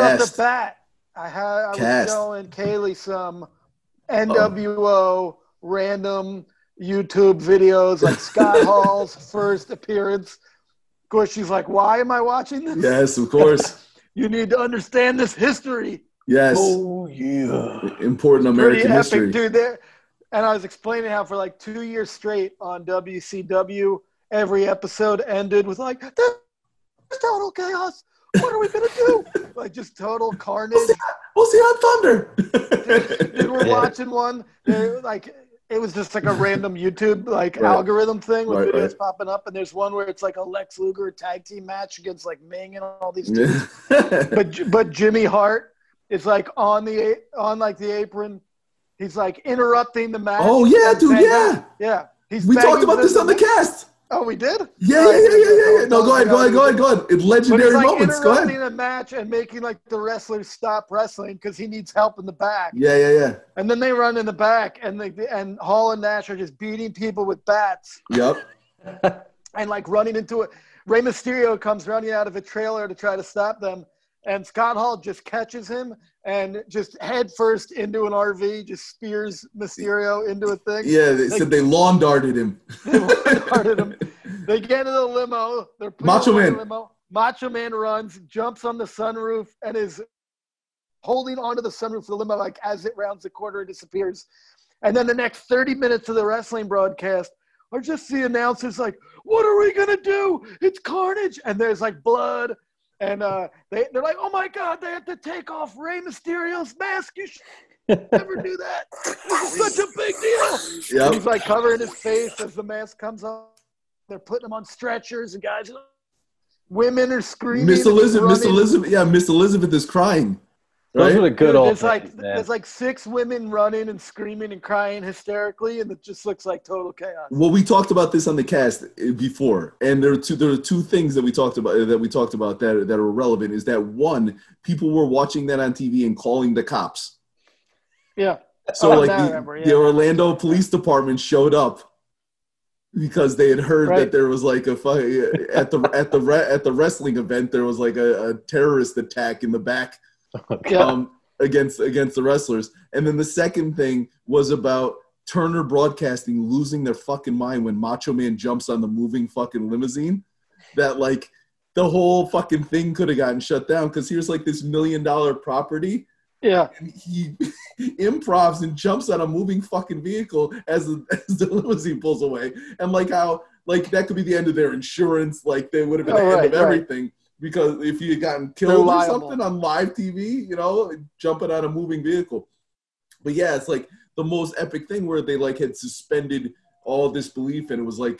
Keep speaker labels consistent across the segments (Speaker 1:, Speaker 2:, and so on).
Speaker 1: Right off the bat, I had I was showing Kaylee some NWO random YouTube videos, like Scott Hall's first appearance. Of course, she's like, "Why am I watching this?
Speaker 2: Yes, of course.
Speaker 1: You need to understand this history."
Speaker 2: Yes.
Speaker 3: Oh yeah.
Speaker 2: Important American
Speaker 1: epic,
Speaker 2: history.
Speaker 1: dude. There, and I was explaining how for like two years straight on WCW, every episode ended with like, "There's total chaos. What are we gonna do?" like just total carnage.
Speaker 2: We'll see on Thunder.
Speaker 1: Dude, we're
Speaker 3: Yeah.
Speaker 1: watching one. Like it was just like a random YouTube like
Speaker 2: Right.
Speaker 1: algorithm thing with
Speaker 2: Right,
Speaker 1: videos
Speaker 2: right.
Speaker 1: popping up, and there's one where it's like a Lex Luger tag team match against like Meng and all these dudes. But but Jimmy Hart is like on the on like the apron. He's like interrupting the match.
Speaker 2: oh yeah, dude.
Speaker 1: banging-
Speaker 2: Yeah.
Speaker 1: yeah. He's
Speaker 2: We talked about this on the cast.
Speaker 1: Oh, we did.
Speaker 2: Yeah, yeah, yeah, yeah, yeah, No, go ahead, go ahead, go ahead, go ahead. In legendary
Speaker 1: like
Speaker 2: moments. Go ahead.
Speaker 1: a match and making like the wrestlers stop wrestling because he needs help in the back.
Speaker 2: Yeah, yeah, yeah.
Speaker 1: And then they run in the back, and they, and Hall and Nash are just beating people with bats
Speaker 2: Yep.
Speaker 1: and like running into it. Rey Mysterio comes running out of a trailer to try to stop them, and Scott Hall just catches him and just head first into an RV, just spears Mysterio into a thing.
Speaker 2: Yeah, they said they lawn darted him.
Speaker 1: They started him. They get into the limo. They're
Speaker 2: Macho Man.
Speaker 1: Limo. Macho Man runs, jumps on the sunroof, and is holding onto the sunroof of the limo like as it rounds the corner and disappears. And then the next 30 minutes of the wrestling broadcast are just the announcers like, "What are we gonna do? It's carnage!" And there's like blood, and uh, they they're like, "Oh my God, they have to take off Rey Mysterio's mask. You should never do that. This is such a big deal."
Speaker 2: Yep.
Speaker 1: He's like covering his face as the mask comes off. They're putting him on stretchers, and guys, women are screaming.
Speaker 2: Miss Elizabeth, Miss. Elizabeth, yeah, Miss Elizabeth is crying.
Speaker 3: Those
Speaker 2: Right?
Speaker 3: were the good
Speaker 1: Dude,
Speaker 3: old
Speaker 1: there's like
Speaker 3: days, man.
Speaker 1: there's like six women running and screaming and crying hysterically, and it just looks like total chaos.
Speaker 2: Well, we talked about this on the cast uh, before, and there are two there are two things that we talked about uh, that we talked about that that are relevant. Is that one, people were watching that on TV and calling the cops.
Speaker 1: Yeah.
Speaker 2: So
Speaker 1: Oh,
Speaker 2: like the,
Speaker 1: remember, yeah.
Speaker 2: the Orlando Police Department showed up because they had heard
Speaker 1: Right.
Speaker 2: that there was like a fu- at the at the re- at the wrestling event there was like a, a terrorist attack in the back
Speaker 1: Yeah.
Speaker 2: um, against against the wrestlers. And then the second thing was about Turner Broadcasting losing their fucking mind when Macho Man jumps on the moving fucking limousine. That like the whole fucking thing could have gotten shut down because here's like this million dollar property
Speaker 1: Yeah.
Speaker 2: and he improvs and jumps on a moving fucking vehicle as the, as the limousine pulls away. And like how like that could be the end of their insurance, like they would have been
Speaker 1: Oh,
Speaker 2: the end
Speaker 1: right,
Speaker 2: of
Speaker 1: right.
Speaker 2: Because if you had gotten killed or something on live TV, you know, jumping on a moving vehicle. But yeah, it's like the most epic thing where they like had suspended all disbelief and it was like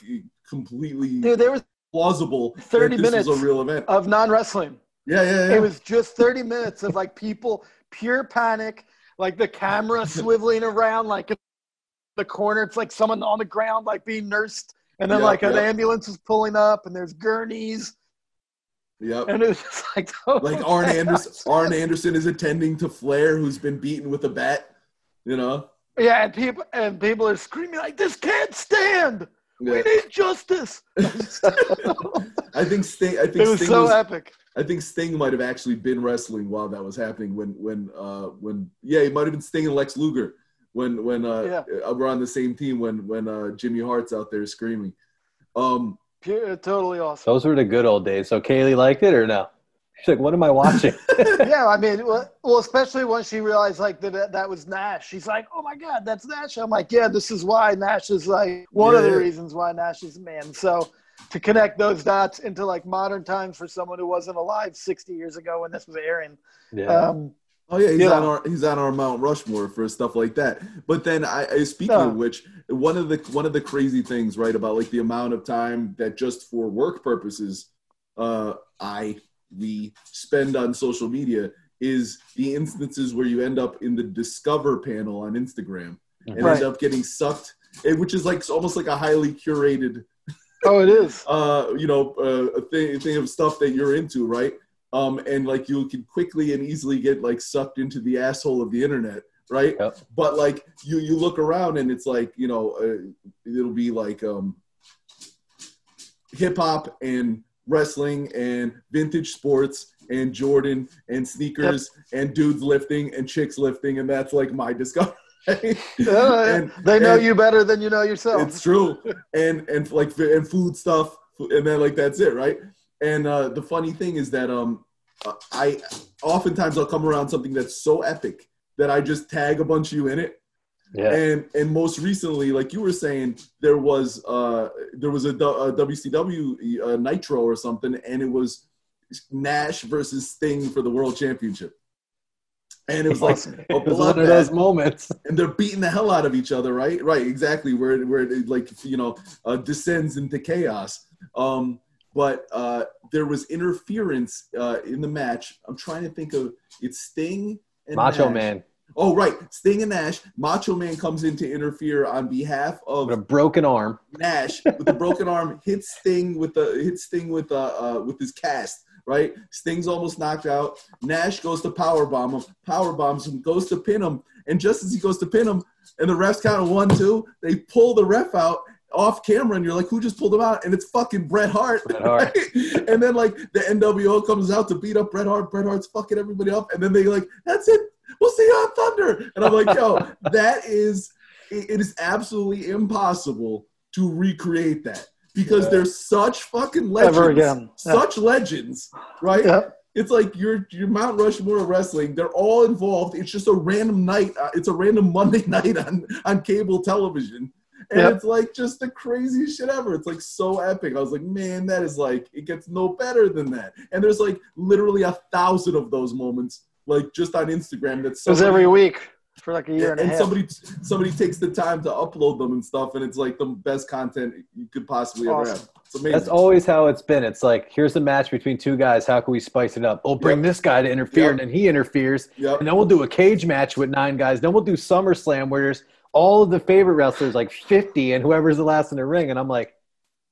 Speaker 2: completely
Speaker 1: Dude, there was
Speaker 2: plausible
Speaker 1: 30
Speaker 2: that this
Speaker 1: minutes
Speaker 2: was a real event.
Speaker 1: of non wrestling.
Speaker 2: Yeah, yeah, yeah.
Speaker 1: It was just 30 minutes of like people, pure panic, like the camera swiveling around, like the corner. It's like someone on the ground, like being nursed. And then
Speaker 2: Yeah,
Speaker 1: like an
Speaker 2: yeah.
Speaker 1: ambulance is pulling up, and there's gurneys,
Speaker 2: yep.
Speaker 1: and it was just like total
Speaker 2: like Arn. Anderson. Arn Anderson is attending to Flair, who's been beaten with a bat. You know.
Speaker 1: Yeah, and people and people are screaming like, "This can't stand! We need justice!"
Speaker 2: I think Sting. I think
Speaker 1: it was
Speaker 2: Sting
Speaker 1: so
Speaker 2: was,
Speaker 1: epic.
Speaker 2: I think Sting might have actually been wrestling while that was happening. When when uh when yeah, he might have been Sting and Lex Luger when when uh
Speaker 1: Yeah.
Speaker 2: we're on the same team when when uh Jimmy Hart's out there screaming. Um.
Speaker 1: Pure, totally awesome.
Speaker 3: Those were the good old days. So Kaylee liked it or no? She's like, what am I watching?
Speaker 1: yeah, I mean, well, well, especially when she realized like that that, was Nash. She's like, "Oh my God, that's Nash." I'm like, "Yeah, this is why Nash is like one of the reasons why Nash is a man." So to connect those dots into like modern times for someone who wasn't alive 60 years ago when this was airing,
Speaker 3: yeah.
Speaker 1: um,
Speaker 2: Oh yeah, he's
Speaker 1: Yeah.
Speaker 2: on our he's on our Mount Rushmore for stuff like that. But then I, I speaking
Speaker 1: Yeah.
Speaker 2: of which, one of the one of the crazy things, right, about like the amount of time that just for work purposes, uh, I we spend on social media is the instances where you end up in the discover panel on Instagram and
Speaker 1: Right.
Speaker 2: end up getting sucked, eh, which is like almost like a highly curated
Speaker 1: oh, it is.
Speaker 2: uh, you know, uh, a thing, thing of stuff that you're into, right? Um, and like you can quickly and easily get like sucked into the asshole of the internet, right?
Speaker 3: Yep.
Speaker 2: But like you, you look around and it's like you know, uh, it'll be like um, hip hop and wrestling and vintage sports and Jordan and sneakers and dudes lifting and chicks lifting, and that's like my discovery.
Speaker 1: Uh,
Speaker 2: And-
Speaker 1: they know you better than you know yourself.
Speaker 2: it's true and and like and food stuff and then like that's it right and uh the funny thing is that um uh, i oftentimes i'll come around something that's so epic that i just tag a bunch of you in it
Speaker 3: Yeah.
Speaker 2: and and most recently like you were saying there was uh there was a, a wcw uh, nitro or something and it was nash versus sting for the world championship and it was like a
Speaker 3: one of those moments.
Speaker 2: and they're beating the hell out of each other, right? Right, exactly. Where where it like you know uh, descends into chaos. Um, but uh, there was interference uh, in the match. I'm trying to think of it's Sting and
Speaker 3: Macho
Speaker 2: Nash.
Speaker 3: Man
Speaker 2: Oh right, Sting and Nash. Macho Man comes in to interfere on behalf of
Speaker 3: with a broken arm.
Speaker 2: Nash with the broken arm hits Sting with the hits Sting with uh, uh with his cast. Right, Sting's almost knocked out. Nash goes to power bomb him, power bombs him, goes to pin him, and just as he goes to pin him, and the refs count of one, two, they pull the ref out off camera, and you're like, who just pulled him out? And it's fucking Bret Hart.
Speaker 3: Bret Hart.
Speaker 2: right? And then like the NWO comes out to beat up Bret Hart. Bret Hart's fucking everybody up, and then they like, that's it. We'll see you on Thunder. And I'm like, yo, that is it is absolutely impossible to recreate that because
Speaker 3: Yeah.
Speaker 2: there's such fucking legends,
Speaker 1: Ever again. Yeah.
Speaker 2: such legends, right?
Speaker 1: Yeah.
Speaker 2: It's like your your Mount Rushmore of wrestling. They're all involved. It's just a random night. Uh, it's a random Monday night on on cable television, and
Speaker 1: Yep.
Speaker 2: it's like just the craziest shit ever. It's like so epic. I was like, man, that is like it gets no better than that. And there's like literally a thousand of those moments, like just on Instagram. That's
Speaker 1: It every week for like a year and,
Speaker 2: and
Speaker 1: a half.
Speaker 2: somebody somebody takes the time to upload them and stuff, and it's like the best content you could possibly ever have. It's amazing.
Speaker 3: That's always how it's been. It's like here's a match between two guys. How can we spice it up? Oh, bring
Speaker 2: Yep.
Speaker 3: this guy to interfere,
Speaker 2: Yep.
Speaker 3: and then he interferes,
Speaker 2: Yep.
Speaker 3: and then we'll do a cage match with nine guys. Then we'll do SummerSlam where there's all of the favorite wrestlers, like 50, and whoever's the last in the ring. And I'm like,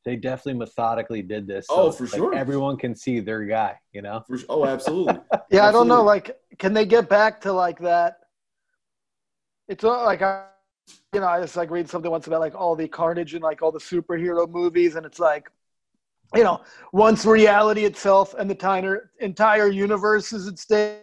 Speaker 3: they definitely methodically did this.
Speaker 2: Oh, for
Speaker 3: like,
Speaker 2: sure.
Speaker 3: Everyone can see their guy. You know.
Speaker 2: For, oh, absolutely.
Speaker 1: yeah, I don't know. Like, can they get back to like that? It's not like I, you know, I just like read something once about like all the carnage and like all the superhero movies, and it's like, you know, once reality itself and the entire entire universe is at stake,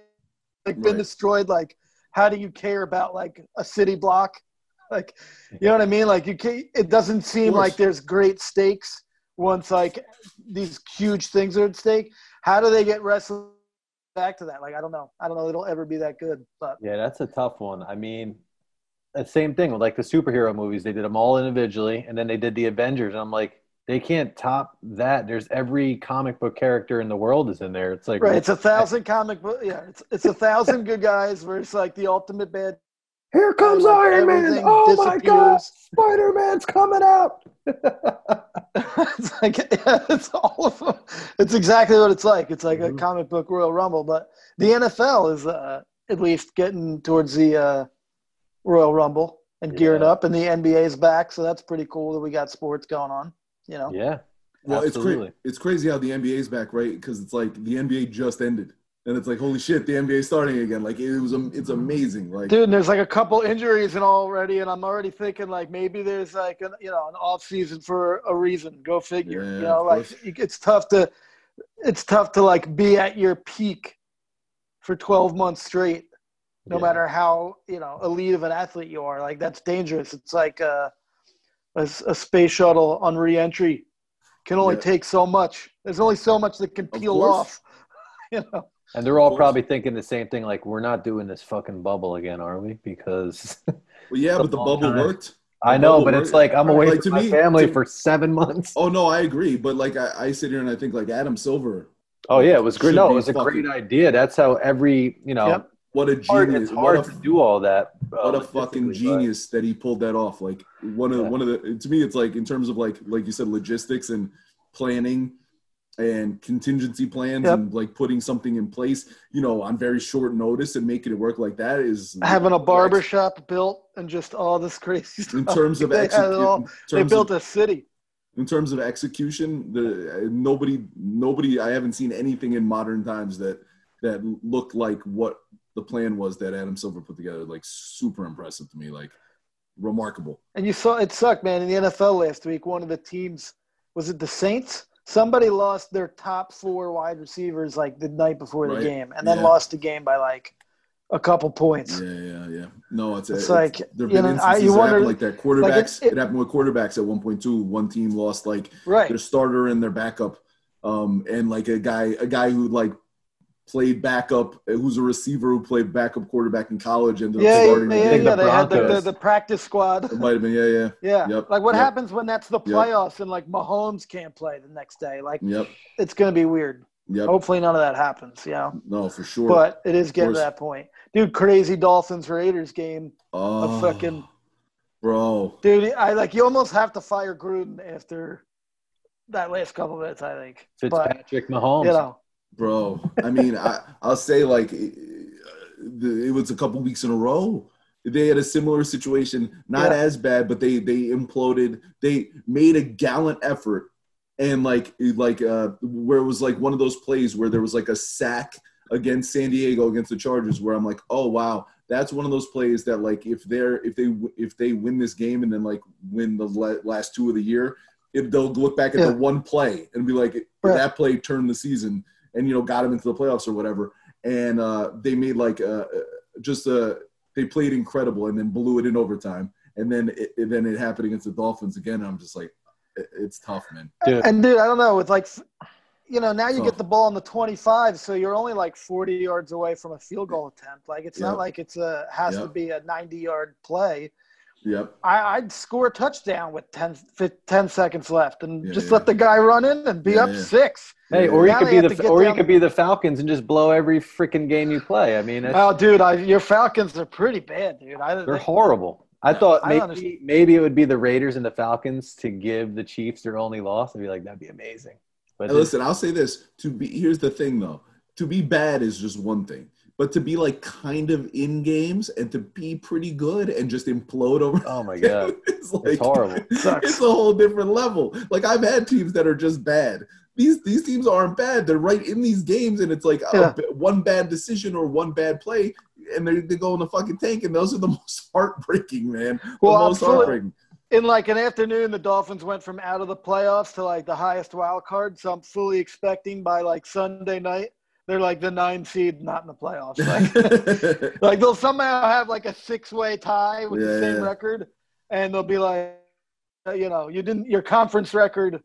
Speaker 1: like been
Speaker 2: Right.
Speaker 1: destroyed. Like, how do you care about like a city block? Like, you know what I mean? Like, you can't, It doesn't seem like there's great stakes once like these huge things are at stake. How do they get wrestling back to that? Like, I don't know. I don't know. It'll ever be that good, but
Speaker 3: Yeah, that's a tough one. I mean, the same thing with like the superhero movies. They did them all individually, and then they did the Avengers. And I'm like, they can't top that. There's every comic book character in the world is in there. It's like
Speaker 1: right. It's a thousand comic book. Yeah, it's it's a thousand good guys versus like the ultimate bad.
Speaker 3: Here comes
Speaker 1: like,
Speaker 3: Iron Man!
Speaker 1: everything
Speaker 3: Oh my God! Spider Man's coming out.
Speaker 1: it's like yeah, it's all of them. It's exactly what it's like. It's like
Speaker 2: Mhm.
Speaker 1: a comic book Royal Rumble, but the NFL is uh, at least getting towards the uh, Royal Rumble and gearing up, and the NBA is back, so that's pretty cool that we got sports going on. You know,
Speaker 3: Yeah,
Speaker 2: Well, it's
Speaker 3: absolutely.
Speaker 2: crazy. It's crazy how the NBA is back, right? Because it's like the NBA just ended, and it's like holy shit, the NBA starting again. Like it was, it's amazing. Like
Speaker 1: dude. And there's like a couple injuries and already, and I'm already thinking like maybe there's like an, you know an off season for a reason. Go figure.
Speaker 2: Yeah,
Speaker 1: you know, like it's tough to it's tough to like be at your peak for 12 months straight. no
Speaker 3: Yeah.
Speaker 1: matter how you know elite of an athlete you are. Like that's dangerous. It's like a, s- a space shuttle on reentry can only
Speaker 2: Yeah.
Speaker 1: take so much. There's only so much that can peel off. You know,
Speaker 3: And they're all probably thinking the same thing. Like, we're not doing this fucking bubble again, are we? Because
Speaker 2: well, yeah, but the bubble
Speaker 3: time.
Speaker 2: worked.
Speaker 3: I know,
Speaker 2: bubble
Speaker 3: but it's like I'm away
Speaker 2: Like,
Speaker 3: from
Speaker 2: to
Speaker 3: my
Speaker 2: me-
Speaker 3: family
Speaker 2: to-
Speaker 3: for seven months.
Speaker 2: Oh no, I agree. But like I, I sit here and I think like Adam Silver.
Speaker 3: Oh yeah, it was great. No, it was a great idea. That's how every you know.
Speaker 1: Yep.
Speaker 2: What a genius!
Speaker 3: it's hard
Speaker 2: what a,
Speaker 3: to do all that. uh,
Speaker 2: what a fucking
Speaker 3: logistically, but-
Speaker 2: genius that he pulled that off. Like one of
Speaker 3: Yeah.
Speaker 2: one of the to me, it's like in terms of like like you said, logistics and planning and contingency plans
Speaker 1: Yep.
Speaker 2: and like putting something in place, you know, on very short notice and making it work like that is
Speaker 1: having a barber shop built and just all this crazy stuff.
Speaker 2: in terms of
Speaker 1: They had all.
Speaker 2: execution.
Speaker 1: They built a city.
Speaker 2: in terms of execution, the uh, nobody nobody I haven't seen anything in modern times that that looked like what the plan was that Adam Silver put together. Like super impressive to me, like remarkable.
Speaker 1: And you saw it sucked, man. In the NFL last week, one of the teams was it the Saints somebody lost their top four wide receivers like the night before the
Speaker 2: Right.
Speaker 1: game, and then
Speaker 2: Yeah.
Speaker 1: lost the game by like a couple points.
Speaker 2: Yeah, yeah, yeah. No, it's,
Speaker 1: It's
Speaker 2: it's
Speaker 1: like,
Speaker 2: there've
Speaker 1: you
Speaker 2: been
Speaker 1: know, I-
Speaker 2: instances
Speaker 1: you wonder-
Speaker 2: like that. Quarterbacks,
Speaker 1: it-
Speaker 2: it, happened with quarterbacks at one point too. One team lost like
Speaker 1: Right.
Speaker 2: their starter and their backup, um, and like a guy, a guy who like played backup, who's a receiver who played backup quarterback in college, and
Speaker 1: Yeah,
Speaker 2: up
Speaker 1: yeah, yeah, yeah.
Speaker 3: the
Speaker 1: They had the, the, the practice squad.
Speaker 2: It might have been, yeah, yeah,
Speaker 1: Yeah.
Speaker 2: Yep,
Speaker 1: Like what
Speaker 2: yep.
Speaker 1: happens when that's the
Speaker 2: Yep.
Speaker 1: playoffs and like Mahomes can't play the next day? Like
Speaker 2: yep,
Speaker 1: it's gonna be weird.
Speaker 2: yep.
Speaker 1: Hopefully none of that happens, you know.
Speaker 2: No, for sure.
Speaker 1: But it is getting to that point. Dude, crazy Dolphins Raiders game.
Speaker 2: oh,
Speaker 1: fucking-
Speaker 2: bro.
Speaker 1: Dude, I like you almost have to fire Gruden after that last couple minutes, I think. But
Speaker 3: Fitzpatrick Mahomes.
Speaker 1: you know,
Speaker 2: bro. I mean, I, I'll say like it, it was a couple weeks in a row. They had a similar situation, not
Speaker 1: Yeah.
Speaker 2: as bad, but they they imploded. They made a gallant effort, and like like uh, where it was like one of those plays where there was like a sack against San Diego against the Chargers, where I'm like, oh wow, that's one of those plays that like if they're if they if they win this game and then like win the last two of the year, if they'll look back at
Speaker 1: Yeah.
Speaker 2: the one play and be like,
Speaker 1: Right.
Speaker 2: that play turned the season and you know got them into the playoffs or whatever. And uh, they made like uh, just a they played incredible and then blew it in overtime. And then it, it- then it happened against the Dolphins again. And I'm just like, it, it's tough, man.
Speaker 3: Dude.
Speaker 1: and dude, I don't know. With like, you know, now you
Speaker 2: Tough.
Speaker 1: get the ball on the 25, so you're only like 40 yards away from a field goal attempt. Like, it's
Speaker 2: Yep.
Speaker 1: not like it's a has to be a 90 yard play.
Speaker 2: Yep.
Speaker 1: I, I'd score a touchdown with 10, 10 seconds left and
Speaker 2: Yeah,
Speaker 1: just
Speaker 2: yeah.
Speaker 1: let the guy run in and be
Speaker 2: Yeah,
Speaker 1: up
Speaker 2: yeah.
Speaker 1: six.
Speaker 3: Hey, or you could be the or you could be the Falcons and just blow every freaking game you play. I mean,
Speaker 1: Oh, dude, I, your Falcons are pretty bad, dude. I,
Speaker 3: they're horrible. I thought maybe
Speaker 1: understand.
Speaker 3: maybe it would be the Raiders and the Falcons to give the Chiefs their only loss. I'd be like, that'd be amazing. But
Speaker 2: And listen, I'll say this: to be here's the thing, though. To be bad is just one thing, but to be like kind of in games and to be pretty good and just implode over.
Speaker 3: oh my god,
Speaker 2: it's like
Speaker 3: it's horrible.
Speaker 1: Sucks.
Speaker 2: It's a whole different level. Like I've had teams that are just bad. These these teams aren't bad. They're right in these games, and it's like oh,
Speaker 1: Yeah.
Speaker 2: b- one bad decision or one bad play, and they they go in the fucking tank. And those are the most heartbreaking, man.
Speaker 1: Well, I'm
Speaker 2: most heartbreaking.
Speaker 1: in like an afternoon, the Dolphins went from out of the playoffs to like the highest wild card. So I'm fully expecting by like Sunday night, they're like the nine seed, not in the playoffs. Like, like they'll somehow have like a six way tie with the same
Speaker 2: yeah.
Speaker 1: record, and they'll be like, uh, you know, you didn't your conference record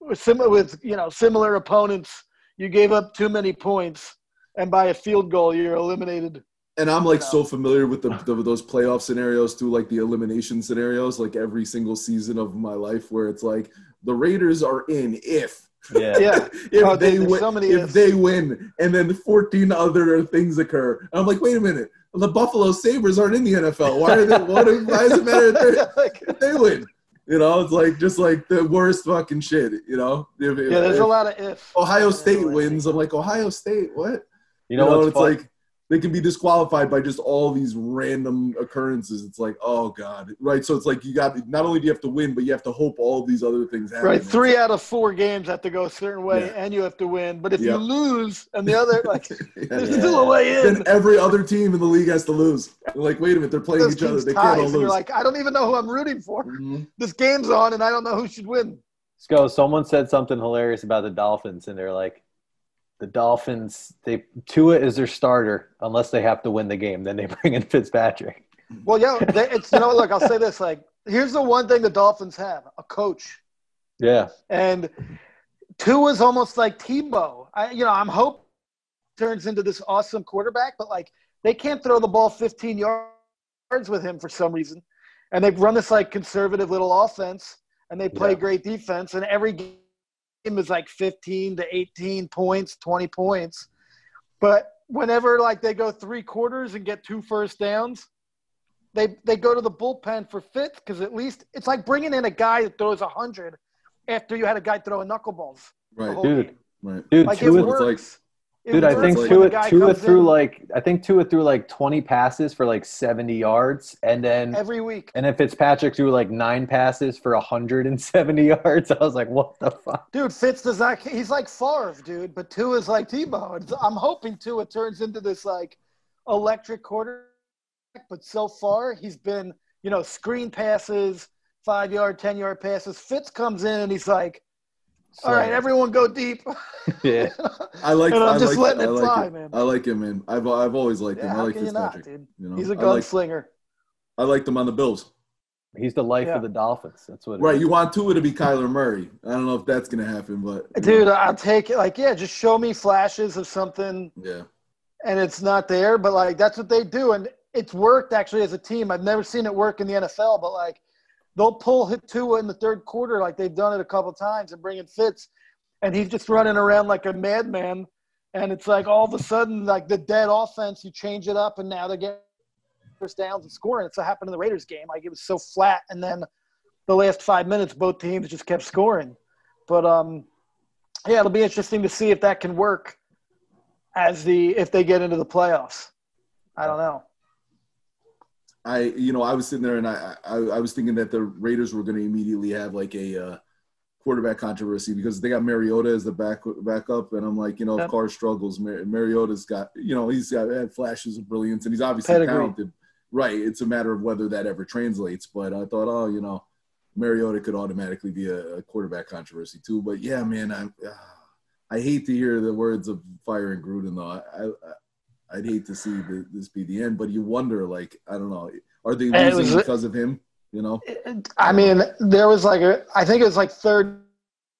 Speaker 1: was similar with you know similar opponents. You gave up too many points, and by a field goal, you're eliminated.
Speaker 2: And I'm like
Speaker 1: No.
Speaker 2: so familiar with the, the those playoff scenarios too, like the elimination scenarios, like every single season of my life, where it's like the Raiders are in if
Speaker 3: Yeah.
Speaker 1: Yeah,
Speaker 2: if
Speaker 1: Oh,
Speaker 2: they win,
Speaker 1: so many
Speaker 2: if
Speaker 1: ifs.
Speaker 2: they win, and then 14 other things occur. And I'm like, wait a minute, the Buffalo Sabres aren't in the NFL. Why are they? What, why does it matter if, they're-
Speaker 1: Like,
Speaker 2: if they win? You know, it's like just like the worst fucking shit. You know, if,
Speaker 1: yeah, there's
Speaker 2: if
Speaker 1: a lot of if.
Speaker 2: Ohio State wins. I'm like, Ohio State, what?
Speaker 3: You know, what's
Speaker 2: it's
Speaker 3: fun?
Speaker 2: like they can be disqualified by just all these random occurrences. It's like, oh god, right? So it's like you got not only do you have to win, but you have to hope all these other things happen.
Speaker 1: Right, three out of four games have to go a certain way,
Speaker 2: Yeah.
Speaker 1: and you have to win. But if
Speaker 2: Yep.
Speaker 1: you lose, and the other, like,
Speaker 2: Yeah.
Speaker 1: there's
Speaker 3: Yeah.
Speaker 1: still a way in.
Speaker 2: Then every other team in the league has to lose. They're like, wait a minute, they're playing
Speaker 1: Those
Speaker 2: each other. They
Speaker 1: ties,
Speaker 2: can't all
Speaker 1: and you're like, I don't even know who I'm rooting for.
Speaker 2: Mhm.
Speaker 1: This game's on, and I don't know who should win.
Speaker 3: Let's go. Someone said something hilarious about the Dolphins, and they're like, the Dolphins, they Tua is their starter unless they have to win the game. Then they bring in Fitzpatrick.
Speaker 1: Well, yeah, they, it's you know, look, I'll say this: like, here's the one thing the Dolphins have: a coach.
Speaker 3: Yeah,
Speaker 1: And Tua's almost like Tebow. I, you know, I'm hope turns into this awesome quarterback, but like they can't throw the ball 15 yards with him for some reason. And they've run this like conservative little offense, and they play
Speaker 3: Yeah.
Speaker 1: great defense. And every game is like 15 to 18 points, 20 points. But whenever like they go three quarters and get two first downs, they they go to the bullpen for fifth because at least it's like bringing in a guy that throws a hundred after you had a guy throwing knuckleballs. the
Speaker 2: Right,
Speaker 1: whole
Speaker 3: Dude.
Speaker 1: game.
Speaker 2: right.
Speaker 3: dude,
Speaker 1: Like it
Speaker 3: Tua,
Speaker 2: like-
Speaker 1: works. It
Speaker 3: dude, I think Tua, Tua threw
Speaker 1: in
Speaker 3: like I think Tua threw like 20 passes for like 70 yards, and then
Speaker 1: every week.
Speaker 3: and then Fitzpatrick threw like nine passes for 170 yards. I was like, what the fuck?
Speaker 1: Dude, Fitz does not. He's like Favre, dude, but Tua's like Tebow. I'm hoping Tua turns into this like electric quarterback, but so far he's been, you know, screen passes, five yard, ten yard passes. Fitz comes in and he's like All right, everyone go deep.
Speaker 3: Yeah.
Speaker 2: I like.
Speaker 1: And I'm
Speaker 2: I
Speaker 1: just
Speaker 2: like,
Speaker 1: letting
Speaker 2: I
Speaker 1: it
Speaker 2: like
Speaker 1: fly,
Speaker 2: it.
Speaker 1: man.
Speaker 2: I like him, man. I've I've always liked
Speaker 1: Yeah,
Speaker 2: him. I like
Speaker 1: can you not,
Speaker 2: Fitzpatrick.
Speaker 1: dude?
Speaker 2: You know,
Speaker 1: He's a
Speaker 2: I like
Speaker 1: gunslinger.
Speaker 2: I liked him on the Bills.
Speaker 3: He's the life
Speaker 1: Yeah.
Speaker 3: of the Dolphins. That's what. it
Speaker 2: Right,
Speaker 3: is.
Speaker 2: you want Tua to be Kyler Murray. I don't know if that's gonna happen, but
Speaker 1: Dude,
Speaker 2: know,
Speaker 1: I'll take it. Like, yeah, just show me flashes of something
Speaker 2: yeah,
Speaker 1: and it's not there. But like that's what they do, and it's worked actually as a team. I've never seen it work in the NFL, but like they'll pull hit Tua in the third quarter, like they've done it a couple times, and bring in Fitz, and he's just running around like a madman. And it's like all of a sudden, like the dead offense, you change it up, and now they're getting first downs and scoring. It's what happened in the Raiders game. Like it was so flat, and then the last five minutes, both teams just kept scoring. But um, yeah, it'll be interesting to see if that can work as the if they get into the playoffs. I don't know.
Speaker 2: I you know I was sitting there and I I, I was thinking that the Raiders were going to immediately have like a uh, quarterback controversy because they got Mariota as the back backup, and I'm like you know if Carr struggles, Mar- Mariota's got you know he's got had flashes of brilliance and he's obviously
Speaker 1: Pedigree.
Speaker 2: talented. Right, it's a matter of whether that ever translates. But I thought, oh, you know, Mariota could automatically be a, a quarterback controversy too. But yeah, man, I I hate to hear the words of firing Gruden though. I, I I'd hate to see the, this be the end, but you wonder, like, I don't know, are they losing
Speaker 1: was-
Speaker 2: because of him? You know,
Speaker 1: I mean, there was like a I think it was like third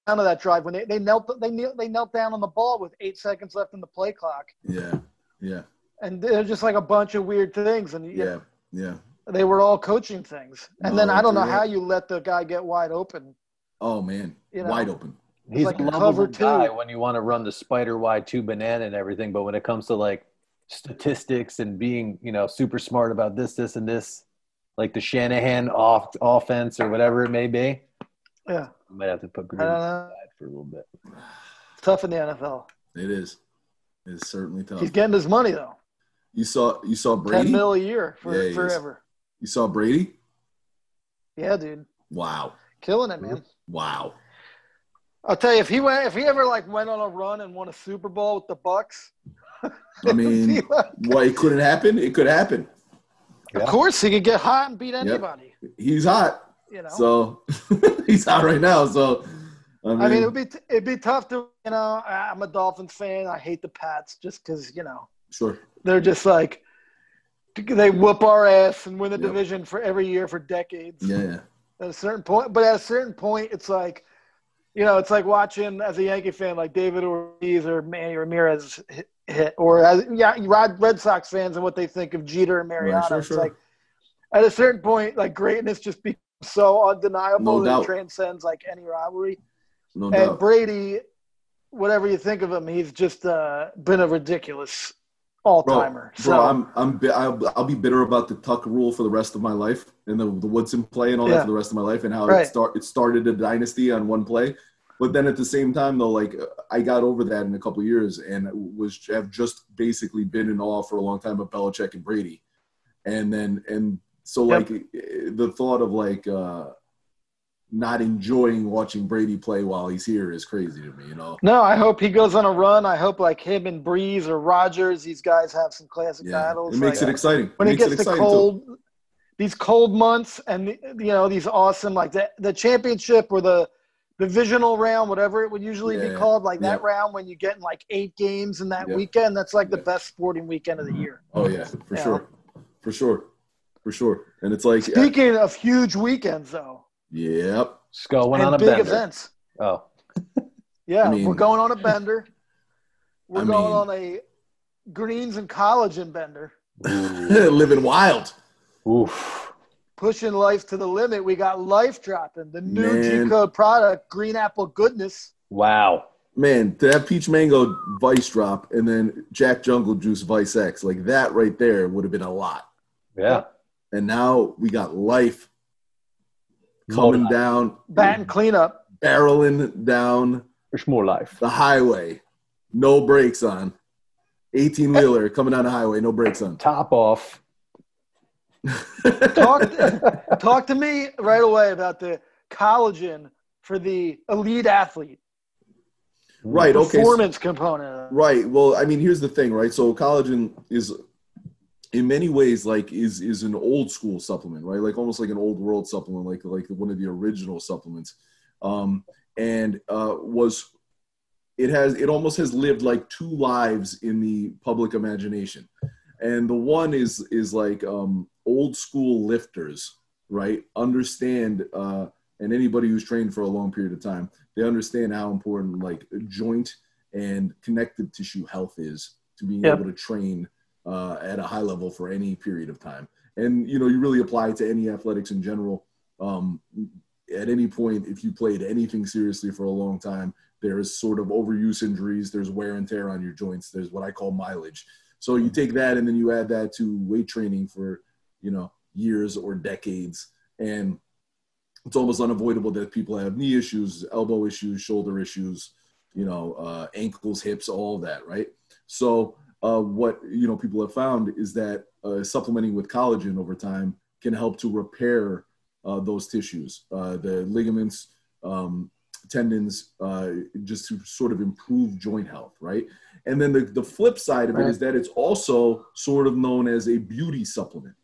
Speaker 1: down of that drive when they, they knelt they knelt, they knelt down on the ball with eight seconds left in the play clock,
Speaker 2: yeah, yeah,
Speaker 1: and they're just like a bunch of weird things, and
Speaker 2: yeah, yeah.
Speaker 1: they were all coaching things. And
Speaker 2: No,
Speaker 1: then I don't know
Speaker 2: yeah.
Speaker 1: how you let the guy get wide open.
Speaker 2: Oh man,
Speaker 1: You know?
Speaker 2: wide open.
Speaker 3: He's
Speaker 1: like
Speaker 3: a
Speaker 1: a
Speaker 3: lovable
Speaker 1: cover
Speaker 3: guy when you want to run the spider wide two banana and everything, but when it comes to like statistics and being, you know, super smart about this, this, and this, like the Shanahan off offense or whatever it may be,
Speaker 1: Yeah,
Speaker 3: I might have to put
Speaker 1: I
Speaker 3: Gruden
Speaker 1: don't
Speaker 3: aside for a little bit.
Speaker 1: It's tough in the NFL.
Speaker 2: It is. It's certainly tough.
Speaker 1: He's getting his money though,
Speaker 2: You saw you saw
Speaker 1: ten
Speaker 2: Brady.
Speaker 1: mil a year for
Speaker 2: Yeah, he is.
Speaker 1: forever.
Speaker 2: You saw Brady.
Speaker 1: Yeah, dude,
Speaker 2: Wow,
Speaker 1: killing it, man.
Speaker 2: wow.
Speaker 1: I'll tell you, if he went, if he ever like went on a run and won a Super Bowl with the Bucs,
Speaker 2: I mean, what it couldn't happen. It could happen.
Speaker 1: of course he could get hot and beat anybody.
Speaker 2: He's hot,
Speaker 1: You know,
Speaker 2: so he's hot right now. So I mean,
Speaker 1: I mean, it'd be it'd be tough to you know. I- I'm a Dolphins fan. I hate the Pats just because you know
Speaker 2: sure.
Speaker 1: they're just like they whoop our ass and win the
Speaker 2: Yep.
Speaker 1: division for every year for decades.
Speaker 2: Yeah, yeah.
Speaker 1: At a certain point, but at a certain point, it's like you know, it's like watching as a Yankee fan, like David Ortiz or Manny Ramirez hit, hit or as yeah, Rod Red Sox fans and what they think of Jeter and Mariano.
Speaker 2: sure,
Speaker 1: it's
Speaker 2: sure.
Speaker 1: like at a certain point, like greatness just becomes so undeniable
Speaker 2: No
Speaker 1: that it transcends like any rivalry.
Speaker 2: No
Speaker 1: And
Speaker 2: doubt.
Speaker 1: Brady, whatever you think of him, he's just uh, been a ridiculous all
Speaker 2: Bro,
Speaker 1: timer.
Speaker 2: bro,
Speaker 1: So
Speaker 2: I'm I'm bi- I'll, I'll be bitter about the Tuck rule for the rest of my life and the the Woodson play and all that for the rest of my life and how
Speaker 1: Right.
Speaker 2: it start it started a dynasty on one play. But then at the same time though, like I got over that in a couple of years and was have just basically been in awe for a long time of Belichick and Brady, and then and so
Speaker 1: Yep.
Speaker 2: like the thought of like uh not enjoying watching Brady play while he's here is crazy to me. You know.
Speaker 1: no, I hope he goes on a run. I hope like him and Brees or Rodgers, these guys have some classic
Speaker 2: Yeah,
Speaker 1: battles.
Speaker 2: it makes
Speaker 1: like,
Speaker 2: it exciting.
Speaker 1: when
Speaker 2: it
Speaker 1: it gets to
Speaker 2: exciting too.
Speaker 1: cold, these cold months, and you know these awesome like the the championship or the divisional round, whatever it would usually
Speaker 2: Yeah,
Speaker 1: be called, like that round when you get in like eight games in that
Speaker 2: Yeah.
Speaker 1: weekend. That's like the best sporting weekend of the year.
Speaker 2: Oh yeah, for
Speaker 1: Yeah.
Speaker 2: sure, for sure, for sure. And it's like, uh,
Speaker 1: Speaking of huge weekends, though,
Speaker 2: yep,
Speaker 3: Just going on a
Speaker 1: big
Speaker 3: bender.
Speaker 1: events.
Speaker 3: Oh,
Speaker 1: Yeah,
Speaker 2: I mean-
Speaker 1: we're going on a bender. We're
Speaker 2: I
Speaker 1: going
Speaker 2: mean-
Speaker 1: on a greens and collagen bender,
Speaker 2: living wild.
Speaker 3: oof.
Speaker 1: pushing life to the limit. We got life dropping the new G code product, Green Apple Goodness.
Speaker 3: Wow.
Speaker 2: Man, to have peach mango vice drop and then Jack Jungle Juice Vice X, like that right there would have been a lot.
Speaker 3: Yeah.
Speaker 2: And now we got life coming
Speaker 3: More life.
Speaker 2: down,
Speaker 1: Bat and cleanup.
Speaker 2: barreling down
Speaker 3: There's more life.
Speaker 2: the highway, no brakes on. 18 wheeler coming down the highway, no brakes on.
Speaker 3: Top off.
Speaker 1: Talk, talk to me right away about the collagen for the elite athlete.
Speaker 2: right, okay.
Speaker 1: Performance component.
Speaker 2: Right. Well, I mean, here's the thing, right? So collagen is in many ways like is is an old school supplement, right? Like almost like an old world supplement, like like one of the original supplements. Um, and uh, was it has it almost has lived like two lives in the public imagination and the one is is like um, old school lifters right understand uh, and anybody who's trained for a long period of time they understand how important like joint and connective tissue health is to being
Speaker 1: Yep.
Speaker 2: able to train uh, at a high level for any period of time. And you know you really apply it to any athletics in general. Um, at any point if you played anything seriously for a long time there's sort of overuse injuries there's wear and tear on your joints there's what i call mileage. So you take that and then you add that to weight training for you know years or decades. And it's almost unavoidable that people have knee issues elbow issues shoulder issues you know uh, ankles hips all that right? So uh, what you know people have found is that uh, supplementing with collagen over time can help to repair uh, those tissues, uh, the ligaments, um, tendons, uh, just to sort of improve joint health, right? And then the, the flip side of it is that it's also sort of known as a beauty supplement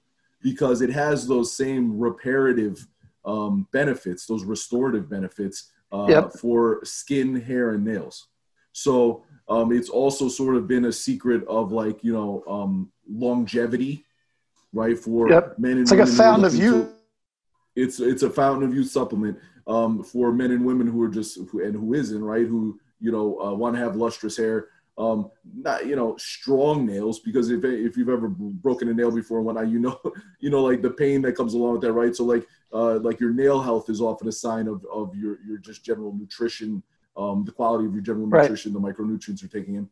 Speaker 2: because it has those same reparative um, benefits, those restorative benefits uh,
Speaker 1: Yep.
Speaker 2: for skin, hair, and nails. So um, it's also sort of been a secret of like you know um, longevity, right? For
Speaker 1: Yep.
Speaker 2: men and
Speaker 1: It's like a
Speaker 2: women who are
Speaker 1: fountain of
Speaker 2: to-
Speaker 1: youth.
Speaker 2: it's it's a fountain of youth supplement um, for men and women who are just who, and who isn't right who you know uh, want to have lustrous hair um, not you know strong nails because if if you've ever broken a nail before and whatnot you know you know like the pain that comes along with that right so like uh, like your nail health is often a sign of of your your just general nutrition um, the quality of your general
Speaker 1: Right.
Speaker 2: nutrition the micronutrients you're taking in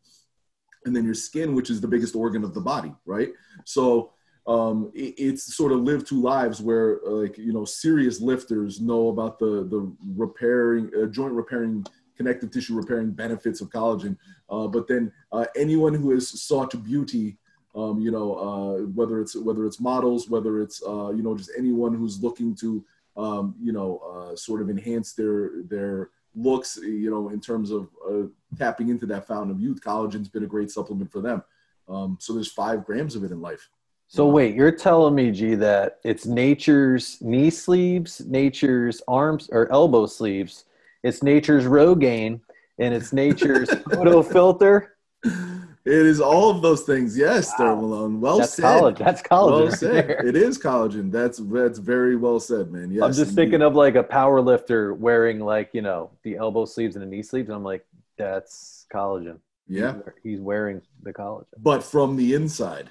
Speaker 2: and then your skin which is the biggest organ of the body right so um, it, it's sort of lived two lives where uh, like you know serious lifters know about the the repairing uh, joint repairing connective tissue repairing benefits of collagen uh, but then uh, anyone who has sought beauty um, you know uh, whether it's whether it's models whether it's uh, you know just anyone who's looking to um, you know uh, sort of enhance their their looks you know in terms of uh, tapping into that fountain of youth collagen's been a great supplement for them. Um, so there's five grams of it in life.
Speaker 3: So wait, you're telling me, G, that it's nature's knee sleeves, nature's arms or elbow sleeves, it's nature's Rogaine, and it's nature's photo filter.
Speaker 2: It is all of those things. Yes,
Speaker 3: Wow.
Speaker 2: Darren Malone. Well
Speaker 3: That's
Speaker 2: said.
Speaker 3: collagen. That's collagen.
Speaker 2: Well
Speaker 3: right
Speaker 2: said.
Speaker 3: there.
Speaker 2: It is collagen. That's that's very well said, man. Yes.
Speaker 3: I'm just thinking of like a power lifter wearing like you know the elbow sleeves and the knee sleeves, and I'm like, that's collagen.
Speaker 2: Yeah,
Speaker 3: he's wearing the collagen,
Speaker 2: but from the inside.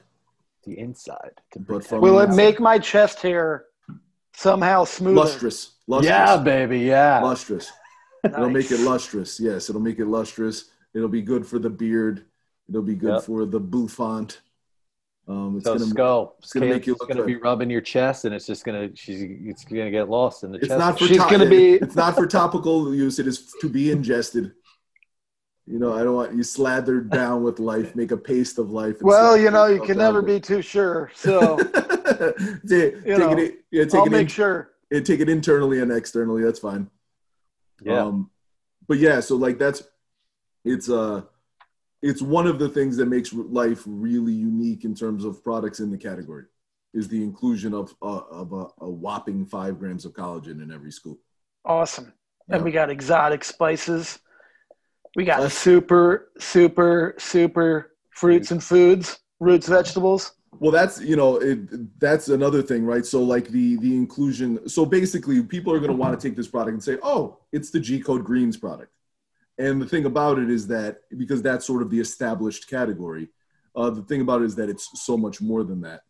Speaker 3: the inside.
Speaker 2: But from
Speaker 1: Will
Speaker 2: the
Speaker 1: it make my chest hair somehow smoother?
Speaker 2: lustrous. Lustrous.
Speaker 3: Yeah, baby. Yeah.
Speaker 2: Lustrous. It'll make it lustrous. Yes, it'll make it lustrous. It'll be good for the beard. It'll be good
Speaker 3: Yep.
Speaker 2: for the bouffant. Um, it's
Speaker 3: So
Speaker 2: gonna.
Speaker 3: skull. It's
Speaker 2: gonna
Speaker 3: gonna,
Speaker 2: make you look
Speaker 3: gonna be rubbing your chest, and it's just gonna she's it's gonna get lost in the
Speaker 2: It's
Speaker 3: chest.
Speaker 2: not for
Speaker 1: She's
Speaker 2: to-
Speaker 1: gonna be-
Speaker 2: It's not for topical use. It is to be ingested. You know, I don't want you slathered down with life, make a paste of life.
Speaker 1: Well, you know, you can never be too sure. So
Speaker 2: it. take,
Speaker 1: you
Speaker 2: take
Speaker 1: know,
Speaker 2: it, yeah, take
Speaker 1: I'll
Speaker 2: it,
Speaker 1: make
Speaker 2: in,
Speaker 1: sure.
Speaker 2: yeah, take it internally and externally. That's fine.
Speaker 3: yeah.
Speaker 2: Um, but yeah, so like that's it's uh it's one of the things that makes life really unique in terms of products in the category is the inclusion of uh, of a, a whopping five grams of collagen in every scoop.
Speaker 1: Awesome.
Speaker 2: Yeah.
Speaker 1: And we got exotic spices. We got
Speaker 2: That's-
Speaker 1: super, super, super fruits and foods, roots, vegetables.
Speaker 2: Well, that's you know it, that's another thing, right? So like the the inclusion. So basically, people are going to want to take this product and say, "Oh, it's the G Code Greens product." And the thing about it is that because that's sort of the established category, uh, the thing about it is that it's so much more than that.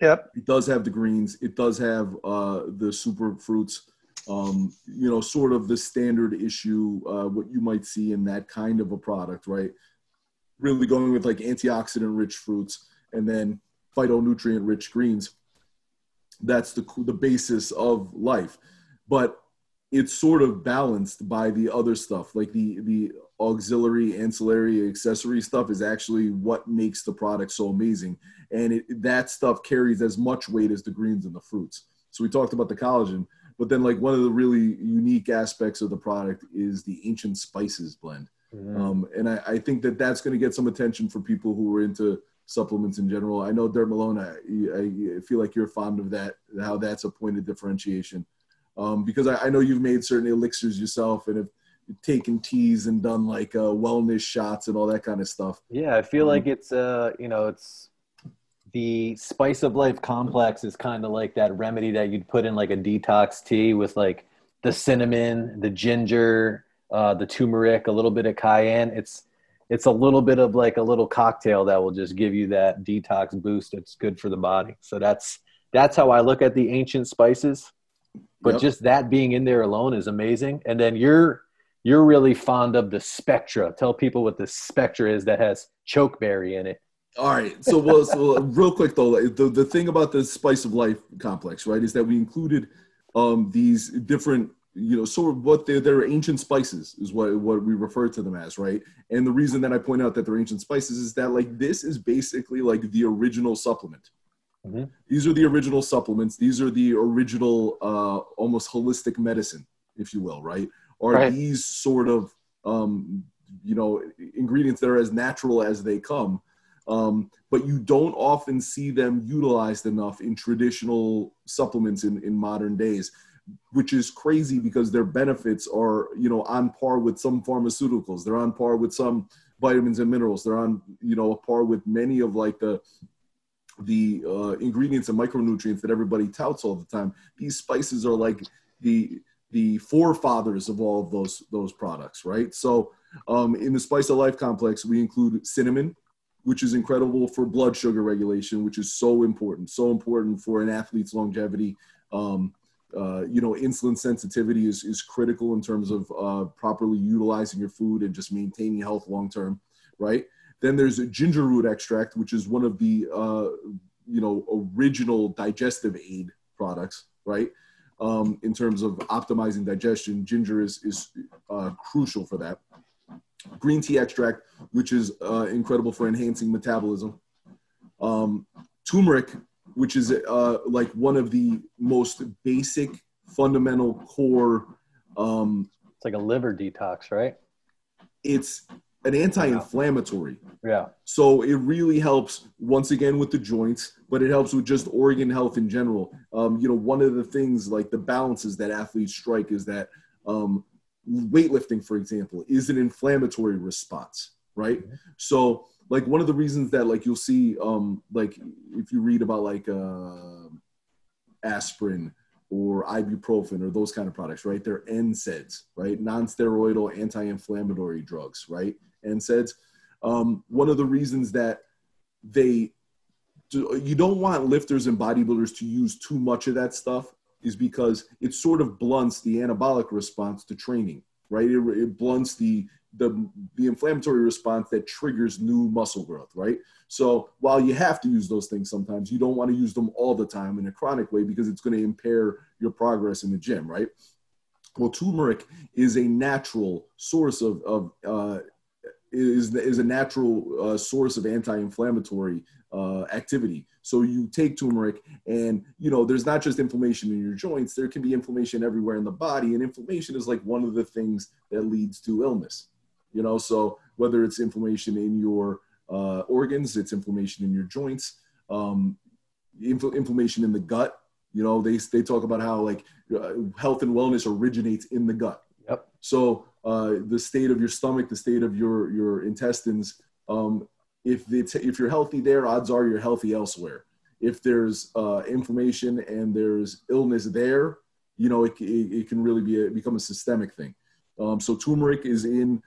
Speaker 1: Yep.
Speaker 2: It does have the greens. It does have uh, the super fruits. Um, you know, sort of the standard issue, uh, what you might see in that kind of a product, right? Really going with like antioxidant rich fruits and then phytonutrient rich greens. That's the the basis of life, but it's sort of balanced by the other stuff, like the the auxiliary, ancillary, accessory stuff is actually what makes the product so amazing, and it, that stuff carries as much weight as the greens and the fruits. So we talked about the collagen, but then like one of the really unique aspects of the product is the ancient spices blend.
Speaker 3: Mhm.
Speaker 2: Um, and I, I think that that's going to get some attention for people who are into supplements in general. I know Dirt Malone, I, I feel like you're fond of that, how that's a point of differentiation. Um, because I, I know you've made certain elixirs yourself and have taken teas and done like uh, wellness shots and all that kind of stuff.
Speaker 3: Yeah, I feel like it's uh, you know, it's the spice of life complex is kind of like that remedy that you'd put in like a detox tea with like the cinnamon, the ginger, uh, the turmeric, a little bit of cayenne. It's it's a little bit of like a little cocktail that will just give you that detox boost. It's good for the body. So that's that's how I look at the ancient spices. But
Speaker 2: Yep.
Speaker 3: just that being in there alone is amazing. And then you're you're really fond of the spectra. Tell people what the spectra is that has chokeberry in it.
Speaker 2: All right. So, well, so real quick though, the the thing about the spice of life complex, right, is that we included um, these different, you know, sort of what they're, they're ancient spices is what what we refer to them as, right? And the reason that I point out that they're ancient spices is that like this is basically like the original supplement.
Speaker 3: Mhm.
Speaker 2: These are the original supplements. These are the original, uh, almost holistic medicine, if you will, right? Are
Speaker 1: Right.
Speaker 2: these sort of, um, you know, ingredients that are as natural as they come? um, but you don't often see them utilized enough in traditional supplements in, in modern days which is crazy because their benefits are you know on par with some pharmaceuticals they're on par with some vitamins and minerals they're on you know a par with many of like the the uh, ingredients and micronutrients that everybody touts all the time these spices are like the the forefathers of all of those those products right so um, in the spice of life complex we include cinnamon which is incredible for blood sugar regulation, which is so important, so important for an athlete's longevity. Um, uh, you know, insulin sensitivity is, is critical in terms of uh, properly utilizing your food and just maintaining health long term, right? Then there's a ginger root extract, which is one of the uh, you know original digestive aid products, right? Um, in terms of optimizing digestion, ginger is is uh, crucial for that. Green tea extract, which is uh, incredible for enhancing metabolism. Um, turmeric, which is uh, like one of the most basic, fundamental core. Um,
Speaker 3: It's like a liver detox, right?
Speaker 2: it's an anti-inflammatory.
Speaker 3: Yeah.
Speaker 2: So it really helps once again with the joints, but it helps with just organ health in general. Um, you know, one of the things like the balances that athletes strike is that um, weightlifting, for example, is an inflammatory response, right? So like one of the reasons that like you'll see um, like if you read about like uh, aspirin or ibuprofen or those kind of products, right? They're NSAIDs, right? Non-steroidal anti-inflammatory drugs, right? NSAIDs. Um, one of the reasons that they you don't want lifters and bodybuilders to use too much of that stuff is because it sort of blunts the anabolic response to training, right? It, it blunts the, the the inflammatory response that triggers new muscle growth, right? So while you have to use those things sometimes, you don't want to use them all the time in a chronic way because it's going to impair your progress in the gym, right? Well, turmeric is a natural source of, of uh, is is a natural uh, source of anti-inflammatory uh, activity. So you take turmeric, and you know there's not just inflammation in your joints. There can be inflammation everywhere in the body, and inflammation is like one of the things that leads to illness. You know, so whether it's inflammation in your uh, organs, it's inflammation in your joints, um, infl- inflammation in the gut. You know, they they talk about how like uh, health and wellness originates in the gut.
Speaker 3: Yep.
Speaker 2: So uh, the state of your stomach, the state of your your intestines. Um, if it's if you're healthy there, odds are you're healthy elsewhere. If there's uh, inflammation and there's illness there, you know it, it, it can really be a, become a systemic thing. Um, so turmeric is in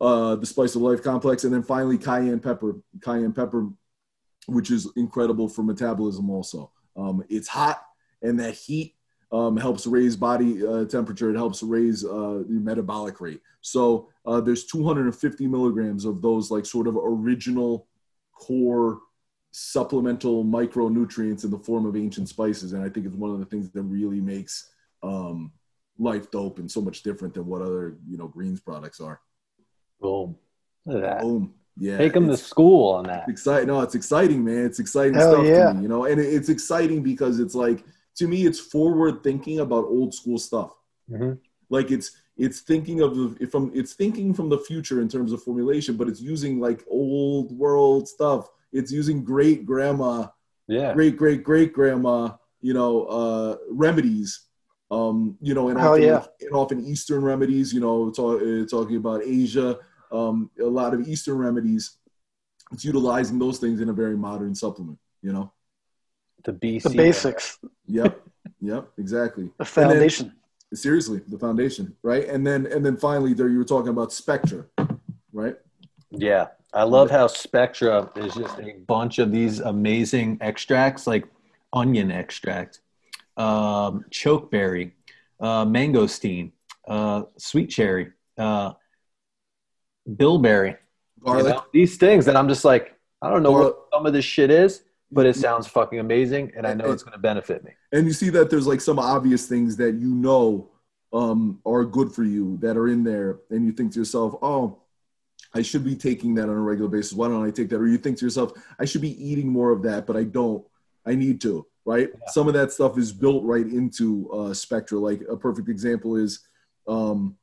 Speaker 2: uh, the spice of life complex, and then finally cayenne pepper. Cayenne pepper, which is incredible for metabolism. Also, um, it's hot, and that heat um, helps raise body uh, temperature. It helps raise uh, the metabolic rate. So uh, there's 250 milligrams of those like sort of original core supplemental micronutrients in the form of ancient spices, and I think it's one of the things that really makes um, life dope and so much different than what other you know greens products are.
Speaker 3: Boom. Look at that.
Speaker 2: Boom. Yeah.
Speaker 3: Take them to school on that.
Speaker 2: exciting. No, it's exciting, man. It's exciting
Speaker 1: Hell
Speaker 2: stuff
Speaker 1: yeah.
Speaker 2: to me, you know. And it's exciting because it's like to me, it's forward thinking about old school stuff.
Speaker 3: Mhm.
Speaker 2: Like it's it's thinking of the from it's thinking from the future in terms of formulation, but it's using like old world stuff. It's using great grandma,
Speaker 3: Yeah.
Speaker 2: great great great grandma, you know, uh, remedies Um, you know, and often,
Speaker 1: yeah.
Speaker 2: and often Eastern remedies. You know, talk, uh, talking about Asia, um, a lot of Eastern remedies. It's utilizing those things in a very modern supplement. You know.
Speaker 3: The BC.
Speaker 1: The basics,
Speaker 2: Yep. yep. Exactly.
Speaker 1: the foundation.
Speaker 2: Seriously, the foundation, right? And then and then finally, there you were talking about Spectra, right?
Speaker 3: Yeah. I love how Spectra is just a bunch of these amazing extracts, like onion extract, um, chokeberry, uh, mangosteen, uh, sweet cherry, uh, bilberry. You
Speaker 2: Garlic.
Speaker 3: know, these things that I'm just like, I don't know
Speaker 2: Gar-
Speaker 3: what some of this shit is, but it sounds fucking amazing, and I know it's going to benefit me.
Speaker 2: and you see that there's like some obvious things that you know um, are good for you that are in there, and you think to yourself, "Oh, I should be taking that on a regular basis. Why don't I take that?" Or you think to yourself, "I should be eating more of that, but I don't. I need to." Right? Some of that stuff is built right into uh, Spectra. Like a perfect example is um,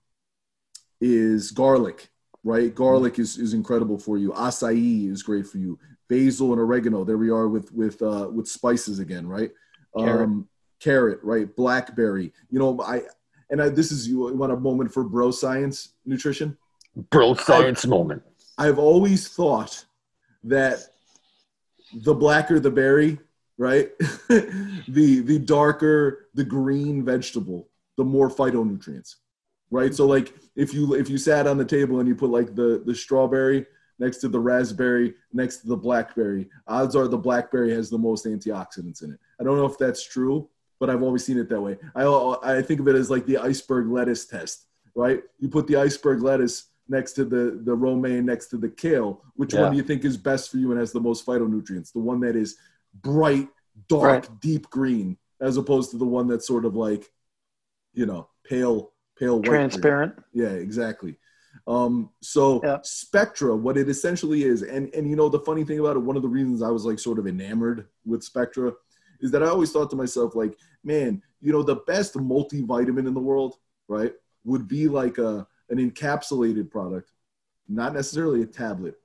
Speaker 2: is garlic. Right? Garlic is is incredible for you. Acai is great for you. Basil and oregano. There we are with with uh, with spices again. Right?
Speaker 3: Carrot.
Speaker 2: um, carrot, right? Blackberry. You know, I and I, this is you want a moment for bro science nutrition.
Speaker 3: Bro, science moment.
Speaker 2: I've always thought that the blacker the berry, right? the the darker the green vegetable, the more phytonutrients, right? So like if you if you sat on the table and you put like the the strawberry next to the raspberry next to the blackberry, odds are the blackberry has the most antioxidants in it. I don't know if that's true, but I've always seen it that way. I I think of it as like the iceberg lettuce test, right? You put the iceberg lettuce next to the the romaine next to the kale which
Speaker 3: Yeah.
Speaker 2: one do you think is best for you and has the most phytonutrients the one that is bright dark
Speaker 1: Right.
Speaker 2: deep green as opposed to the one that's sort of like you know pale pale white green.
Speaker 1: Transparent.
Speaker 2: yeah exactly um so
Speaker 1: Yeah.
Speaker 2: spectra what it essentially is and and you know the funny thing about it one of the reasons i was like sort of enamored with spectra is that i always thought to myself like man you know the best multivitamin in the world right would be like a an encapsulated product not necessarily a tablet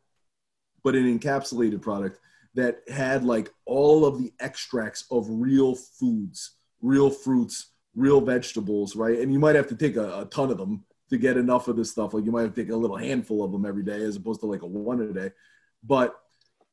Speaker 2: but an encapsulated product that had like all of the extracts of real foods real fruits real vegetables right and you might have to take a, a ton of them to get enough of this stuff like you might have to take a little handful of them every day as opposed to like a one a day but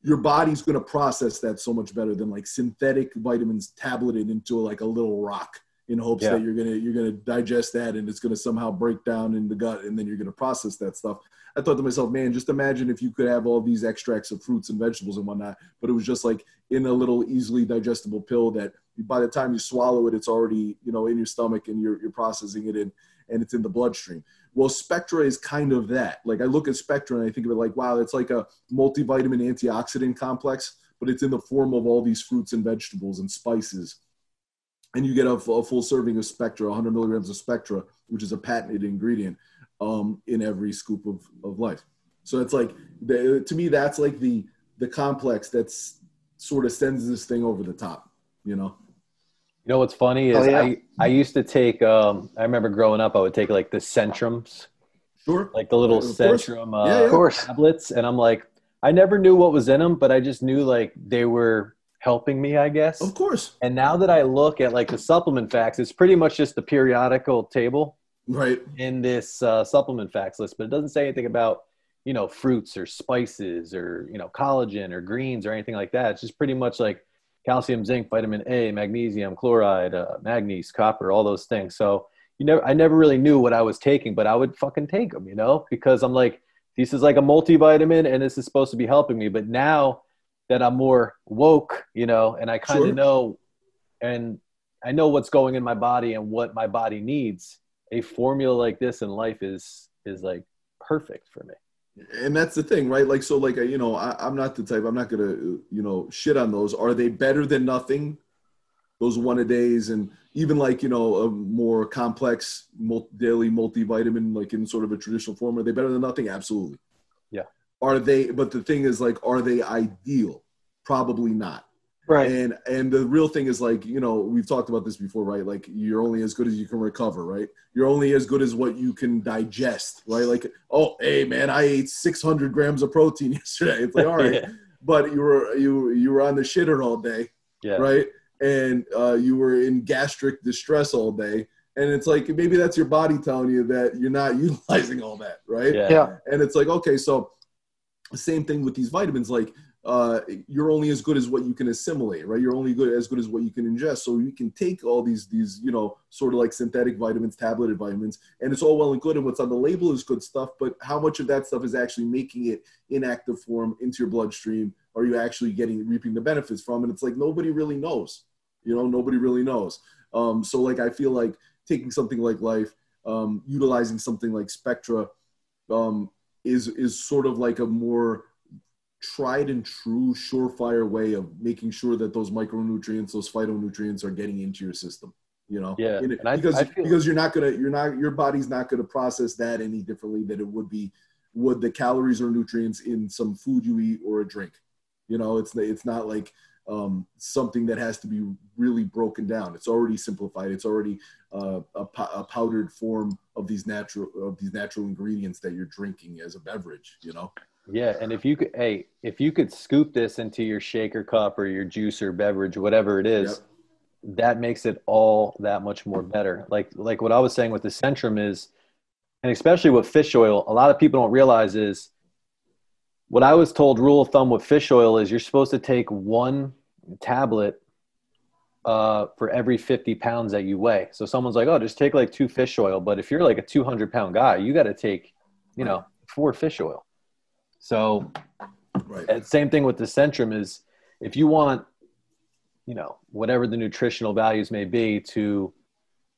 Speaker 2: your body's going to process that so much better than like synthetic vitamins tableted into like a little rock in hopes
Speaker 3: Yeah.
Speaker 2: that you're gonna you're gonna digest that and it's gonna somehow break down in the gut and then you're gonna process that stuff. I thought to myself, man, just imagine if you could have all these extracts of fruits and vegetables and whatnot, but it was just like in a little easily digestible pill that by the time you swallow it, it's already you know in your stomach and you're you're processing it in and it's in the bloodstream. Well, Spectra is kind of that. Like I look at Spectra and I think of it like, wow, it's like a multivitamin antioxidant complex, but it's in the form of all these fruits and vegetables and spices and you get a, a full serving of Spectra, 100 milligrams of Spectra, which is a patented ingredient um, in every scoop of, of life. So it's like, the, to me, that's like the the complex that's sort of sends this thing over the top, you know?
Speaker 3: You know what's funny is
Speaker 1: Oh, yeah.
Speaker 3: I, I used to take um I remember growing up I would take like the Centrums
Speaker 2: Sure.
Speaker 3: like the little
Speaker 2: Of course.
Speaker 3: Centrum uh,
Speaker 2: Yeah, yeah.
Speaker 1: Of course.
Speaker 3: tablets and I'm like I never knew what was in them but I just knew like they were helping me I guess
Speaker 2: Of course.
Speaker 3: and now that I look at like the supplement facts it's pretty much just the periodical table
Speaker 2: Right.
Speaker 3: in this uh, supplement facts list but it doesn't say anything about you know fruits or spices or you know collagen or greens or anything like that it's just pretty much like calcium zinc vitamin a magnesium chloride uh, manganese copper all those things. So you never i never really knew what i was taking but i would fucking take them you know? Because i'm like this is like a multivitamin and this is supposed to be helping me. But now that i'm more woke you know and i kind of
Speaker 2: Sure.
Speaker 3: know and i know what's going in my body and what my body needs a formula like this in life is is like perfect for me
Speaker 2: and that's the thing right? Like so like you know I, i'm not the type i'm not gonna you know shit on those. Are they better than nothing those one a days? And even like you know a more complex mul- daily multivitamin like in sort of a traditional form are they better than nothing? Absolutely.
Speaker 3: Yeah.
Speaker 2: are they but the thing is like are they ideal? Probably not
Speaker 1: Right.
Speaker 2: and and the real thing is like you know we've talked about this before right like you're only as good as you can recover right you're only as good as what you can digest right like oh hey man i ate 600 grams of protein yesterday it's like all right
Speaker 3: Yeah.
Speaker 2: but you were you you were on the shitter all day
Speaker 3: yeah
Speaker 2: right and uh, you were in gastric distress all day and it's like maybe that's your body telling you that you're not utilizing all that, right?
Speaker 3: Yeah.
Speaker 1: Yeah.
Speaker 2: And it's like, okay, so same thing with these vitamins. Like, uh, you're only as good as what you can assimilate, right? You're only good as good as what you can ingest. So you can take all these these you know sort of like synthetic vitamins, tableted vitamins, and it's all well and good. And what's on the label is good stuff, but how much of that stuff is actually making it in active form into your bloodstream? Are you actually getting reaping the benefits from? And it's like nobody really knows. You know, nobody really knows. Um, so like I feel like taking something like Life, um, utilizing something like Spectra, um, is is sort of like a more tried and true surefire way of making sure that those micronutrients those phytonutrients are getting into your system you know?
Speaker 3: Yeah,
Speaker 2: it-
Speaker 3: and I-
Speaker 2: because
Speaker 3: I feel-
Speaker 2: because you're not gonna you're not your body's not gonna process that any differently than it would be would the calories or nutrients in some food you eat or a drink you know? It's it's not like um, something that has to be really broken down. It's already simplified. It's already uh, a, po- a powdered form of these natural of these natural ingredients that you're drinking as a beverage you know
Speaker 3: Yeah, and if you could, hey, if you could scoop this into your shaker cup or your juicer beverage, whatever it is, that makes it all that much more better. Like like what I was saying with the Centrum is, and especially with fish oil, a lot of people don't realize is what I was told. Rule of thumb with fish oil is you're supposed to take one tablet uh, for every 50 pounds that you weigh. So someone's like, oh, just take like two fish oil. But if you're like a 200 pound guy, you got to take, you know, four fish oil. So
Speaker 2: right.
Speaker 3: same thing with the Centrum is if you want, you know, whatever the nutritional values may be to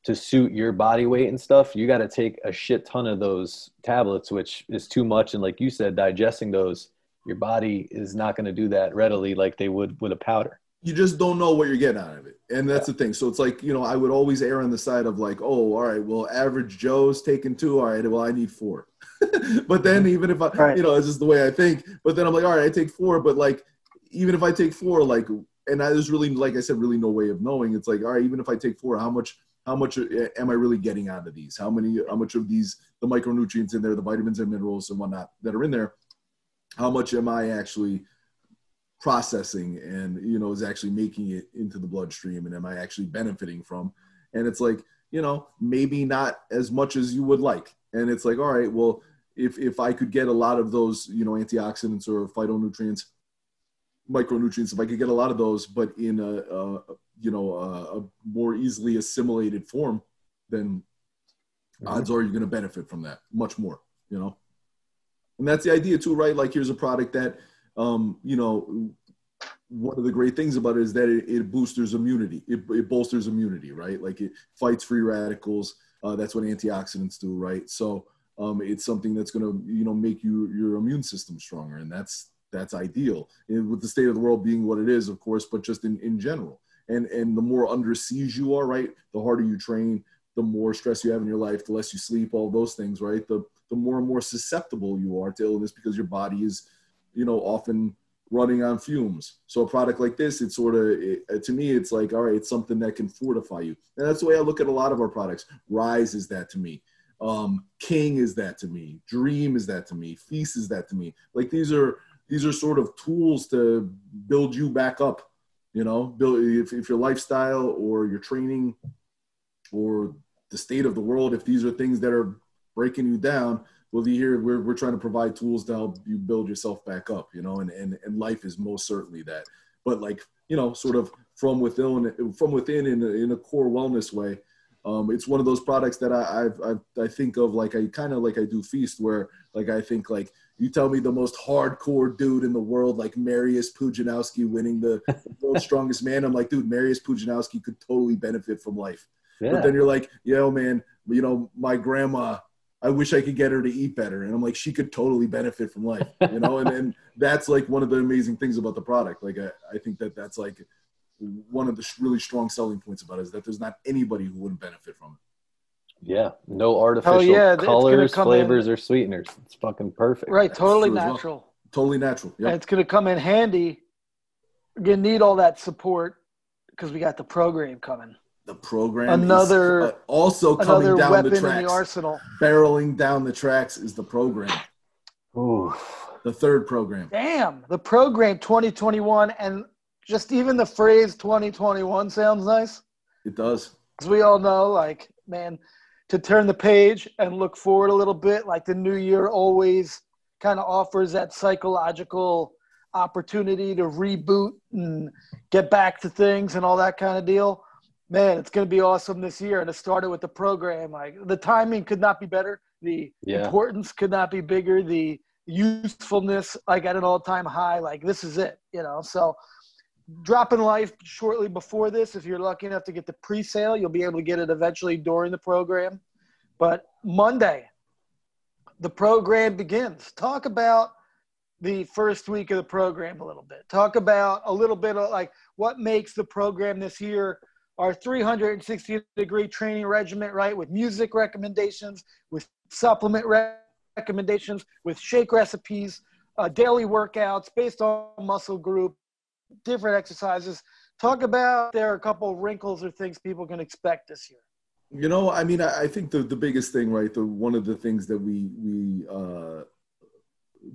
Speaker 3: to suit your body weight and stuff, you got to take a shit ton of those tablets, which is too much. And like you said, digesting those, your body is not going to do that readily like they would with a powder.
Speaker 2: you just don't know what you're getting out of it. And that's the thing. So it's like you know i would always err on the side of like oh all right well average joe's taking two. All right well i need four but then even if i
Speaker 1: Right.
Speaker 2: you know it's just the way i think but then i'm like all right i take four but like even if i take four like and I, there's really like i said really no way of knowing. It's like all right even if i take four how much how much uh, am i really getting out of these? How many how much of these the micronutrients in there the vitamins and minerals and whatnot that are in there how much am i actually processing and you know is actually making it into the bloodstream and am i actually benefiting from? And it's like you know maybe not as much as you would like. And it's like all right well if if i could get a lot of those you know antioxidants or phytonutrients micronutrients if i could get a lot of those but in a, a you know a, a more easily assimilated form then odds are you're going to benefit from that much more you know? And that's the idea too right? Like here's a product that um, you know one of the great things about it is that it, it boosters immunity. It, it bolsters immunity right? Like it fights free radicals. Uh, that's what antioxidants do right? So um, it's something that's going to you know make you your immune system stronger and that's that's ideal. And with the state of the world being what it is of course but just in, in general. And and the more under siege you are right the harder you train the more stress you have in your life the less you sleep all those things right? The the more and more susceptible you are to illness because your body is you know often running on fumes. So a product like this it's sort of it, to me it's like all right it's something that can fortify you. And that's the way i look at a lot of our products. Rise is that to me um, king is that to me dream is that to me feast is that to me. Like these are these are sort of tools to build you back up you know? Build if, if your lifestyle or your training or the state of the world if these are things that are breaking you down well hear we're, we're trying to provide tools to help you build yourself back up you know? And, and and life is most certainly that. But like you know sort of from within from within in in a core wellness way um, it's one of those products that I, I've, I've I think of like I kind of like I do feast where like I think like you tell me the most hardcore dude in the world like Marius Pudzianowski winning the world's strongest man I'm like dude Marius Pudzianowski could totally benefit from life.
Speaker 3: Yeah.
Speaker 2: but then you're like yo man you know my grandma I wish I could get her to eat better. And I'm like she could totally benefit from life you know? And then that's like one of the amazing things about the product. Like I, I think that that's like one of the really strong selling points about it is that there's not anybody who wouldn't benefit from it
Speaker 3: yeah. No artificial
Speaker 1: yeah,
Speaker 3: colors,
Speaker 1: come
Speaker 3: flavors, or sweeteners. It's fucking perfect.
Speaker 1: Right, totally
Speaker 2: true as well.
Speaker 1: natural.
Speaker 2: totally natural
Speaker 1: And
Speaker 2: yeah
Speaker 1: it's going to come in handy. You're going to need all that support because we got the program coming.
Speaker 2: the program
Speaker 1: Another-
Speaker 2: is, uh, also coming
Speaker 1: Another
Speaker 2: down
Speaker 1: weapon
Speaker 2: the
Speaker 1: in
Speaker 2: tracks
Speaker 1: the arsenal.
Speaker 2: barreling down the tracks is the program
Speaker 3: Ooh.
Speaker 2: the third program
Speaker 1: Damn, the program 2021 and just even the phrase 2021 sounds nice.
Speaker 2: it does
Speaker 1: As we all know, like man, to turn the page and look forward a little bit. Like the new year always kind of offers that psychological opportunity to reboot and get back to things and all that kind of deal. Man, it's going to be awesome this year. And it started with the program. Like the timing could not be better. The
Speaker 3: Yeah.
Speaker 1: importance could not be bigger. The usefulness, like at an all-time high. Like this is it, you know. So, dropping life shortly before this. If you're lucky enough to get the pre-sale, you'll be able to get it eventually during the program. But Monday, the program begins. Talk about the first week of the program a little bit. Talk about a little bit of like what makes the program this year our 360 degree training regiment, right? With music recommendations, with supplement re- recommendations, with shake recipes, uh, daily workouts based on muscle group, different exercises. Talk about there are a couple wrinkles or things people can expect this year.
Speaker 2: You know, I mean, I, I think the, the biggest thing, right? The one of the things that we we uh,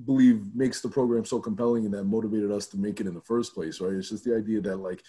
Speaker 2: believe makes the program so compelling and that motivated us to make it in the first place, right? It's just the idea that like,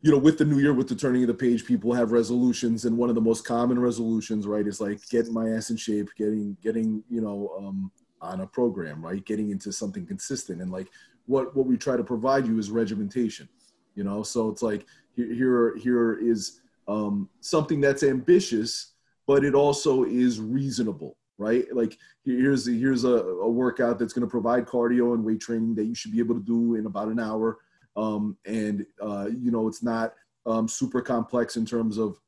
Speaker 2: you know, with the new year, with the turning of the page, people have resolutions, and one of the most common resolutions, right, is like getting my ass in shape, getting getting you know um, on a program, right, getting into something consistent, and like what what we try to provide you is regimentation, you know. So it's like here here here is um, something that's ambitious, but it also is reasonable, right? Like here's a, here's a, a workout that's going to provide cardio and weight training that you should be able to do in about an hour, um, and uh, you know it's not um, super complex in terms of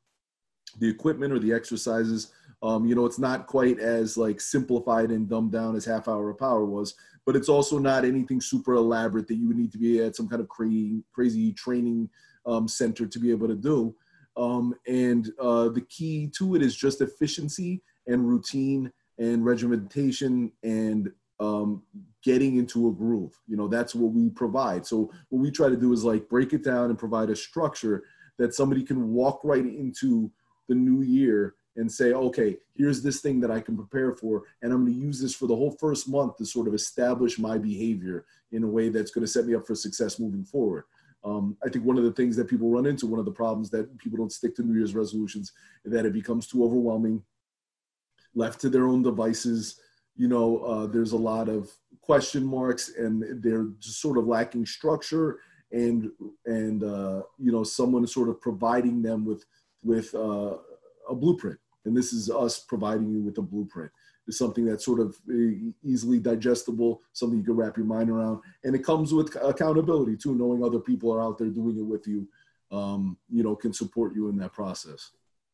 Speaker 2: the equipment or the exercises. Um, you know, it's not quite as like simplified and dumbed down as half hour of power was, but it's also not anything super elaborate that you would need to be at some kind of crazy crazy training um, center to be able to do. Um, and uh, the key to it is just efficiency and routine and regimentation and um, getting into a groove. You know, that's what we provide. So what we try to do is like break it down and provide a structure that somebody can walk right into the new year and say, okay, here's this thing that I can prepare for, and I'm going to use this for the whole first month to sort of establish my behavior in a way that's going to set me up for success moving forward. Um, I think one of the things that people run into, one of the problems that people don't stick to New Year's resolutions, that it becomes too overwhelming. Left to their own devices, you know, uh, there's a lot of question marks, and they're just sort of lacking structure and and uh, you know someone is sort of providing them with with uh, a blueprint. And this is us providing you with a blueprint. It's something that's sort of e- easily digestible, something you can wrap your mind around, and it comes with accountability too. Knowing other people are out there doing it with you, um, you know, can support you in that process.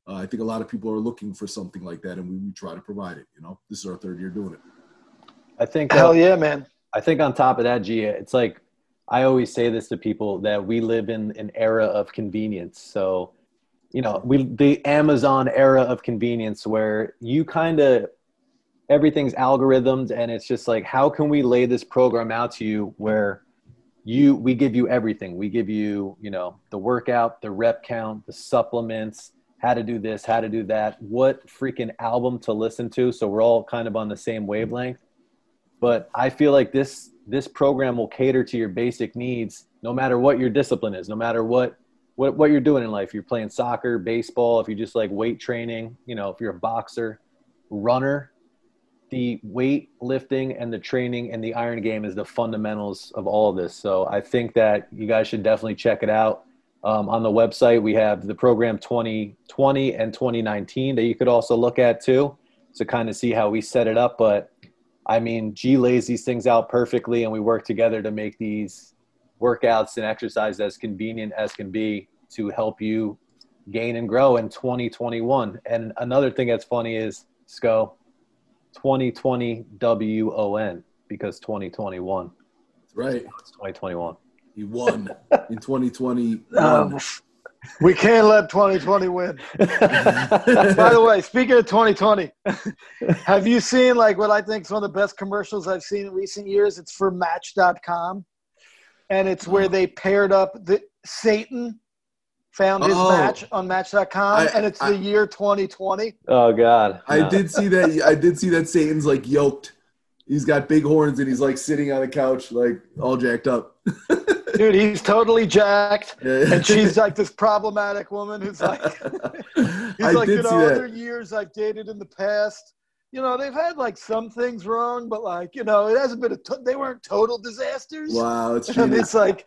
Speaker 2: Uh, I think a lot of people are looking for something like that, and we, we try to provide it. You know, this is our third year doing it.
Speaker 3: I think
Speaker 1: Hell
Speaker 3: uh,
Speaker 1: yeah, man.
Speaker 3: I think on top of that, Gia, it's like I always say this to people that we live in an era of convenience. So, you know, we the Amazon era of convenience where you kind of everything's algorithmed and it's just like how can we lay this program out to you where you we give you everything. We give you, you know, the workout, the rep count, the supplements, how to do this, how to do that, what freaking album to listen to so we're all kind of on the same wavelength but I feel like this this program will cater to your basic needs no matter what your discipline is, no matter what what what you're doing in life. You're playing soccer, baseball, if you just like weight training, you know, if you're a boxer, runner, the weight lifting and the training and the iron game is the fundamentals of all of this. So I think that you guys should definitely check it out. Um, on the website, we have the program 2020 and 2019 that you could also look at too to kind of see how we set it up. But I mean, G lays these things out perfectly, and we work together to make these workouts and exercise as convenient as can be to help you gain and grow in 2021. And another thing that's funny is, Sco, 2020 W O N because 2021.
Speaker 2: That's right.
Speaker 3: It's 2021.
Speaker 2: He won in 2020.
Speaker 1: Um, we can't let 2020 win. By the way, speaking of 2020, have you seen like what I think is one of the best commercials I've seen in recent years? It's for Match.com, and it's where they paired up the Satan found his
Speaker 2: Oh.
Speaker 1: match on Match.com,
Speaker 2: I-
Speaker 1: and it's
Speaker 2: I-
Speaker 1: the year 2020.
Speaker 3: oh God.
Speaker 2: I did see that. I did see that Satan's like yoked. He's got big horns and he's like sitting on a couch, like all jacked up.
Speaker 1: Dude, he's totally jacked.
Speaker 2: Yeah.
Speaker 1: And she's like this problematic woman who's like, he's
Speaker 2: I
Speaker 1: like,
Speaker 2: did
Speaker 1: you know,
Speaker 2: see that.
Speaker 1: other years I've dated in the past, you know, they've had like some things wrong, but like, you know, it hasn't been a, they weren't total disasters.
Speaker 2: Wow, it's
Speaker 1: And it's like,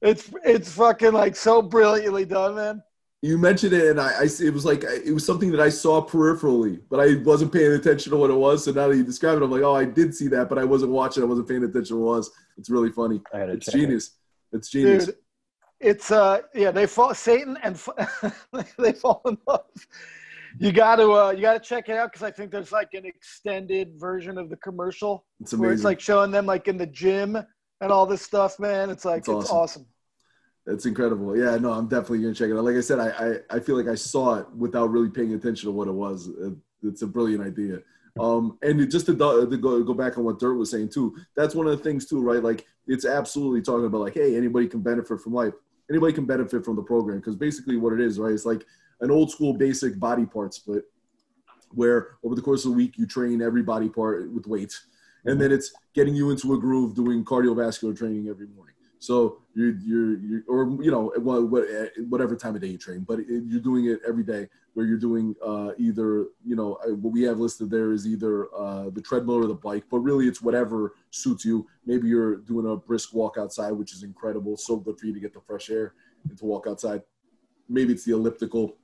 Speaker 1: it's, it's fucking like so brilliantly done, man.
Speaker 2: You mentioned it, and I, I it was like it was something that I saw peripherally, but I wasn't paying attention to what it was. So now that you describe it, I'm like, oh, I did see that, but I wasn't watching. I wasn't paying attention to what it was. It's really funny.
Speaker 3: I gotta
Speaker 2: It's
Speaker 3: check it.
Speaker 2: genius. It's genius.
Speaker 1: Dude, it's uh yeah, they fall Satan and they fall in love. You got to uh you got to check it out because I think there's like an extended version of the commercial
Speaker 2: It's
Speaker 1: where it's like showing them like in the gym and all this stuff, man. It's like
Speaker 2: It's
Speaker 1: it's,
Speaker 2: awesome.
Speaker 1: awesome.
Speaker 2: It's incredible. Yeah, no, I'm definitely gonna check it out. Like I said, I, I I feel like I saw it without really paying attention to what it was. It's a brilliant idea. Um, and just to, to go go back on what Dirt was saying too, that's one of the things too, right? Like it's absolutely talking about like, hey, anybody can benefit from life. Anybody can benefit from the program because basically what it is, right? It's like an old school basic body part split, where over the course of the week you train every body part with weights, and then it's getting you into a groove doing cardiovascular training every morning. So you're, you're, you're or you know, what- what- whatever time of day you train, but you're doing it every day where you're doing uh, either, you know, what we have listed there is either uh, the treadmill or the bike, but really it's whatever suits you. Maybe you're doing a brisk walk outside, which is incredible. So good for you to get the fresh air and to walk outside. Maybe it's the elliptical,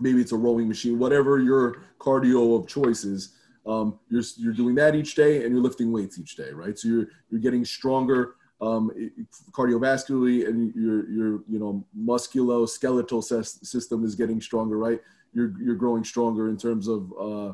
Speaker 2: maybe it's a rowing machine, whatever your cardio of choice is. Um, you're, you're doing that each day and you're lifting weights each day, right? So you're, you're getting stronger um, cardiovascularly and your, your, you know, musculoskeletal ses- system is getting stronger, right? You're, you're growing stronger in terms of, uh,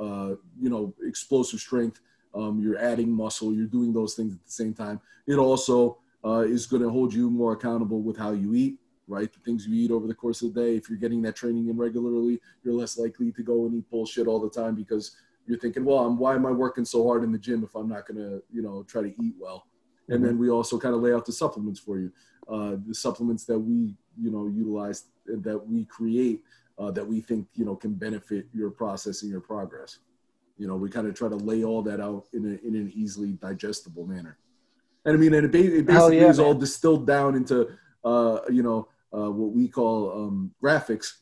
Speaker 2: uh, you know, explosive strength. Um, you're adding muscle. You're doing those things at the same time. It also uh, is going to hold you more accountable with how you eat, right? The things you eat over the course of the day. If you're getting that training in regularly, you're less likely to go and eat bullshit all the time because you're thinking, well, I'm, why am I working so hard in the gym if I'm not going to, you know, try to eat well? And then we also kind of lay out the supplements for you, uh, the supplements that we, you know, utilize that we create uh, that we think, you know, can benefit your process and your progress. You know, we kind of try to lay all that out in, a, in an easily digestible manner. And I mean, and it, ba- it basically
Speaker 1: yeah,
Speaker 2: is all distilled down into, uh, you know, uh, what we call um, graphics,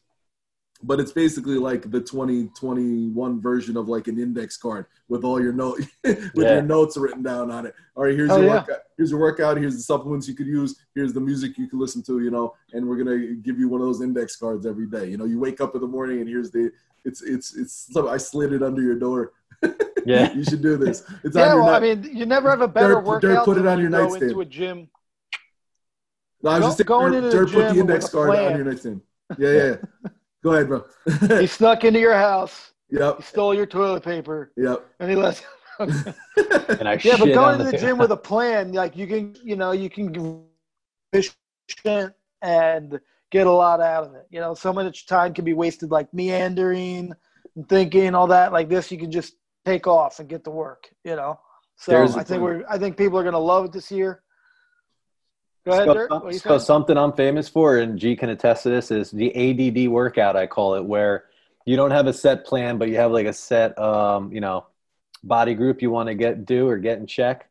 Speaker 2: but it's basically like the 2021 version of like an index card with all your note with
Speaker 3: Yeah.
Speaker 2: your notes written down on it. All right, here's
Speaker 1: Oh,
Speaker 2: your
Speaker 1: yeah.
Speaker 2: workout. Here's your workout. Here's the supplements you could use. Here's the music you can listen to. You know, and we're gonna give you one of those index cards every day. You know, you wake up in the morning and here's the. It's it's it's. So I slid it under your door.
Speaker 3: Yeah.
Speaker 2: you should do this. It's
Speaker 1: Yeah, well, I mean, you never have a better workout
Speaker 2: put it on your nightstand.
Speaker 1: into a gym.
Speaker 2: No, I was just saying,
Speaker 1: going
Speaker 2: Dirk-
Speaker 1: into the
Speaker 2: Dirk put the
Speaker 1: gym
Speaker 2: index
Speaker 1: with a
Speaker 2: card on
Speaker 1: plan.
Speaker 2: your nightstand. Yeah, yeah. yeah. Go ahead, bro.
Speaker 1: He snuck into your house,
Speaker 2: yep,
Speaker 1: he stole your toilet paper,
Speaker 2: yep.
Speaker 1: and he left.
Speaker 3: And I
Speaker 1: Yeah, but going
Speaker 3: on
Speaker 1: to the
Speaker 3: the
Speaker 1: gym with a plan, like you can, you know, you can be efficient and get a lot out of it. You know, so much time can be wasted like meandering and thinking all that. Like this, you can just take off and get to work. You know, so
Speaker 3: There's
Speaker 1: I
Speaker 3: a
Speaker 1: think
Speaker 2: point.
Speaker 1: we're, I think people are gonna love it this year. Go ahead,
Speaker 3: So,
Speaker 1: Dirk.
Speaker 3: So something I'm famous for, and G can attest to this, is the ADD workout. I call it, where you don't have a set plan, but you have like a set, um, you know, body group you want to get do or get in check.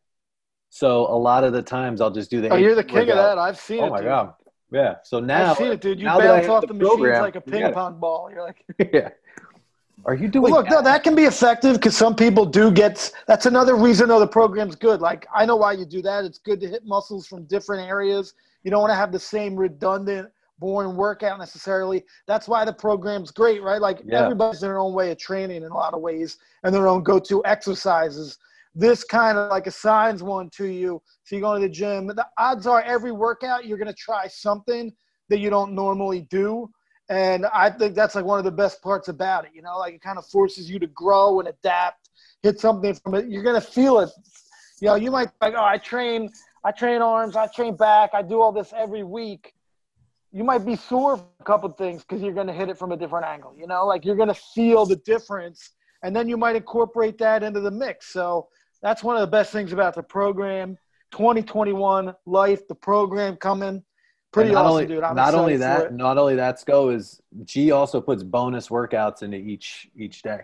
Speaker 3: So a lot of the times I'll just do the.
Speaker 1: Oh, you're the
Speaker 3: ADD
Speaker 1: king of that. I've seen
Speaker 3: Oh
Speaker 1: it.
Speaker 3: Oh my
Speaker 1: dude.
Speaker 3: god! Yeah. So now
Speaker 1: I've seen it, dude. You
Speaker 3: now that I
Speaker 1: bounce off
Speaker 3: the
Speaker 1: the, machines like a ping pong ball. You're like,
Speaker 3: yeah. Are you doing?
Speaker 1: Well, look, no, that can be effective because some people do get. That's another reason though the program's good. Like I know why you do that. It's good to hit muscles from different areas. You don't want to have the same redundant, boring workout necessarily. That's why the program's great, right? Like
Speaker 3: Yeah.
Speaker 1: everybody's their own way of training in a lot of ways and their own go-to exercises. This kind of like assigns one to you. So you go to the gym. The odds are every workout you're going to try something that you don't normally do. And I think that's like one of the best parts about it. You know, like it kind of forces you to grow and adapt, hit something from it. You're gonna feel it. You know, you might like, oh, I train, I train arms, I train back, I do all this every week. You might be sore for a couple things because you're gonna hit it from a different angle. You know, like you're gonna feel the difference, and then you might incorporate that into the mix. So that's one of the best things about the program. 2021 life, the program coming. Pretty
Speaker 3: And not
Speaker 1: awesome,
Speaker 3: only,
Speaker 1: dude. I'm
Speaker 3: not only
Speaker 1: excited for
Speaker 3: that,
Speaker 1: it.
Speaker 3: not only that, Sco is G also puts bonus workouts into each each day.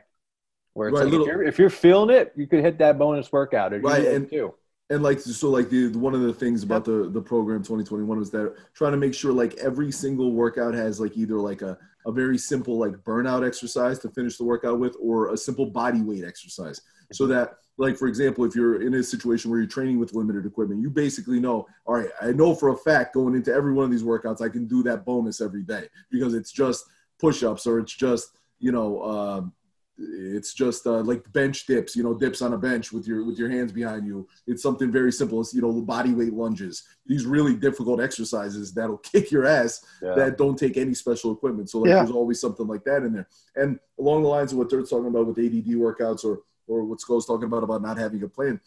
Speaker 3: Where it's
Speaker 2: Right,
Speaker 3: like
Speaker 2: little-
Speaker 3: if, you're, if you're feeling it, you could hit that bonus workout. Or
Speaker 2: Right, and-
Speaker 3: too.
Speaker 2: and like so like the one of the things about the the program 2021 was that trying to make sure like every single workout has like either like a a very simple like burnout exercise to finish the workout with or a simple body weight exercise so mm-hmm. that like for example if you're in a situation where you're training with limited equipment you basically know all right i know for a fact going into every one of these workouts i can do that bonus every day because it's just push-ups or it's just you know um, it's just uh, like bench dips, you know, dips on a bench with your with your hands behind you. It's something very simple. It's you know body weight lunges. These really difficult exercises that'll kick your ass yeah. that don't take any special equipment. So like, yeah. there's always something like that in there. And along the lines of what Dirt's talking about with ADD workouts or or what Skull's talking about about not having a plan.